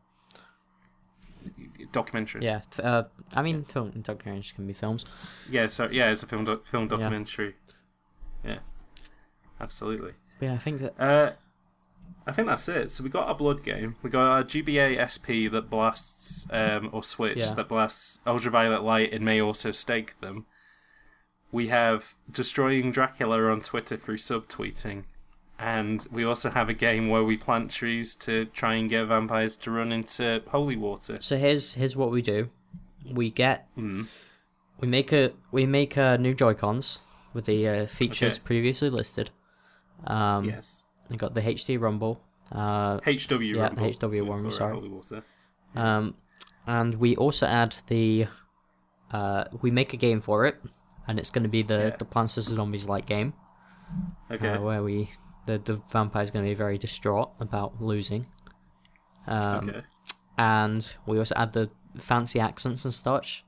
Documentary. Yeah, uh, I mean, film documentaries can be films. Yeah. So yeah, it's a film doc- film documentary. Yeah. Absolutely. But yeah, I think that Uh, I think that's it. So we got our blood game. We got our GBA SP that blasts um, or switch Yeah. that blasts ultraviolet light and may also stake them. We have destroying Dracula on Twitter through subtweeting, and we also have a game where we plant trees to try and get vampires to run into holy water. so. Here's here's what we do. We get Mm. we make a we make a new Joy Cons with the uh, features Okay. previously listed. Um, Yes. We got the HD Rumble. Uh, HW. Yeah, Rumble HW uh, sorry. Um, and we also add the, uh, we make a game for it, and it's going to be the Yeah. the Plants vs Zombies like game, Okay. uh, where we the the vampire's going to be very distraught about losing. Um, okay. and we also add the fancy accents and such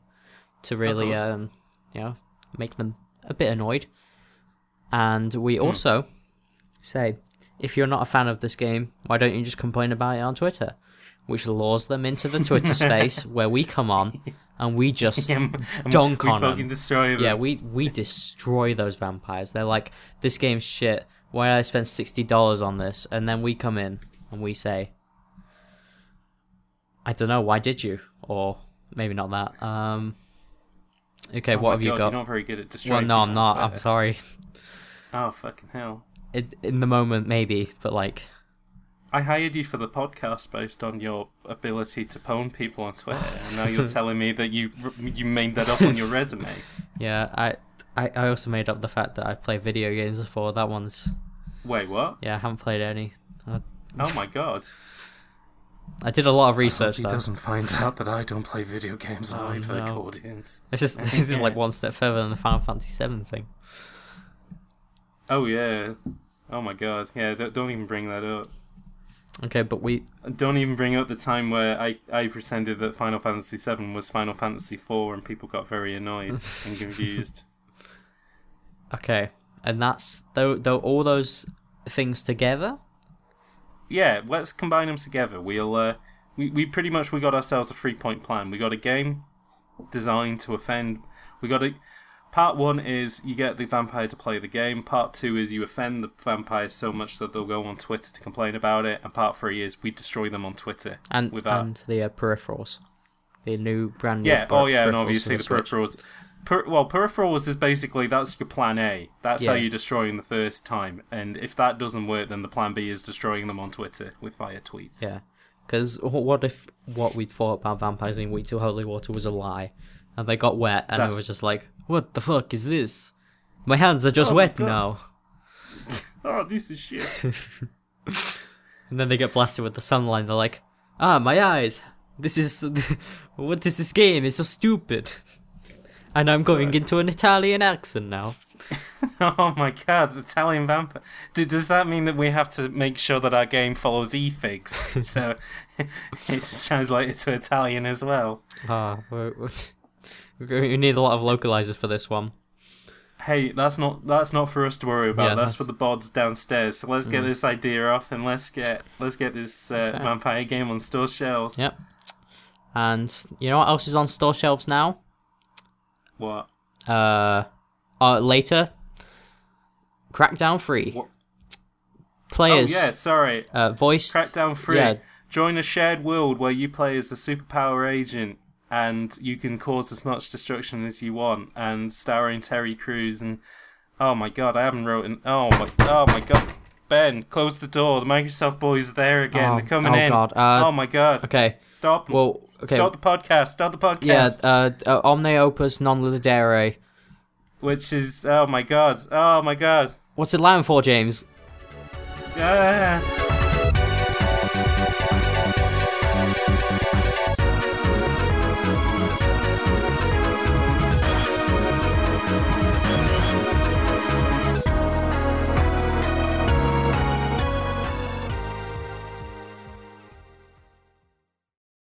to really um, you know make them a bit annoyed. And Hmm. we also say, if you're not a fan of this game, why don't you just complain about it on Twitter? Which lures them into the Twitter (laughs) space where we come on and we just Yeah, (laughs) dunk we on 'em. fucking destroy them. yeah we we destroy those vampires. They're like, this game's shit. Why did I spend sixty dollars on this? And then we come in and we say, I don't know. Why did you? Or maybe not that. Um. Okay, Oh what have you got? You're not very good at Well, destroying. no, I'm not. I'm sorry. Oh fucking hell! It, in the moment, maybe, but like, I hired you for the podcast based on your ability to pwn people on Twitter, and now you're (laughs) telling me that you you made that up on your resume. (laughs) yeah, I, I, I also made up the fact that I've played video games before. That one's, Wait, what? yeah, I haven't played any. I, Oh my god! (laughs) I did a lot of research he though. doesn't find out that I don't play video games Oh, live, no. no. audience. This is this is like one step further than the Final Fantasy VII thing. Oh yeah. Oh my god. Yeah. Don't, don't even bring that up. Okay, but we Don't even bring up the time where I, I pretended that Final Fantasy VII was Final Fantasy IV and people got very annoyed (laughs) and confused. okay, and that's though though all those things together. yeah, let's combine them together. We'll uh, we we pretty much we got ourselves a three point plan. We got a game designed to offend. We got a part one is you get the vampire to play the game. Part two is you offend the vampires so much that they'll go on Twitter to complain about it. And part three is we destroy them on Twitter. and with that. and the uh, peripherals, the new brand new. Yeah. Oh yeah, and obviously for the peripherals. Per, well, peripherals is basically that's your plan A. That's how you're destroying the first time. And if that doesn't work, then the plan B is destroying them on Twitter with fire tweets. Yeah, because what if what we thought about vampires being weak to holy water was a lie, and they got wet and That's- they were just like, "What the fuck is this? My hands are just Oh wet now." (laughs) Oh, this is shit. (laughs) And then they get blasted with the sunlight. They're like, "Ah, my eyes! This is (laughs) what is this game? It's so stupid." And I'm going into an Italian accent now. Oh my god, Italian vampire. D- does that mean that we have to make sure that our game follows EFIGS? so it's translated to Italian as well. Ah, we're- (laughs) we need a lot of localizers for this one. Hey, that's not that's not for us to worry about. Yeah, that's, that's- for the bods downstairs. So let's get Mm. this idea off and let's get let's get this uh, Okay. vampire game on store shelves. Yep. And you know what else is on store shelves now? What? Uh, uh later. Crackdown 3. What? Players. Oh yeah, sorry. Uh, voice. Crackdown 3. Yeah. Join a shared world where you play as a superpower agent and you can cause as much destruction as you want. And starring Terry Crews and oh my god, I haven't written. Oh my, oh my god, Ben, close the door. The Microsoft boys are there again. Oh, They're coming oh in. God, uh, oh my god. Okay. Stop. Well. Okay. Stop the podcast. Stop the podcast. yeah. Uh, uh, Omne Opus Non Lidere. Which is oh my god. Oh my god. What's it lying for, James? Ah.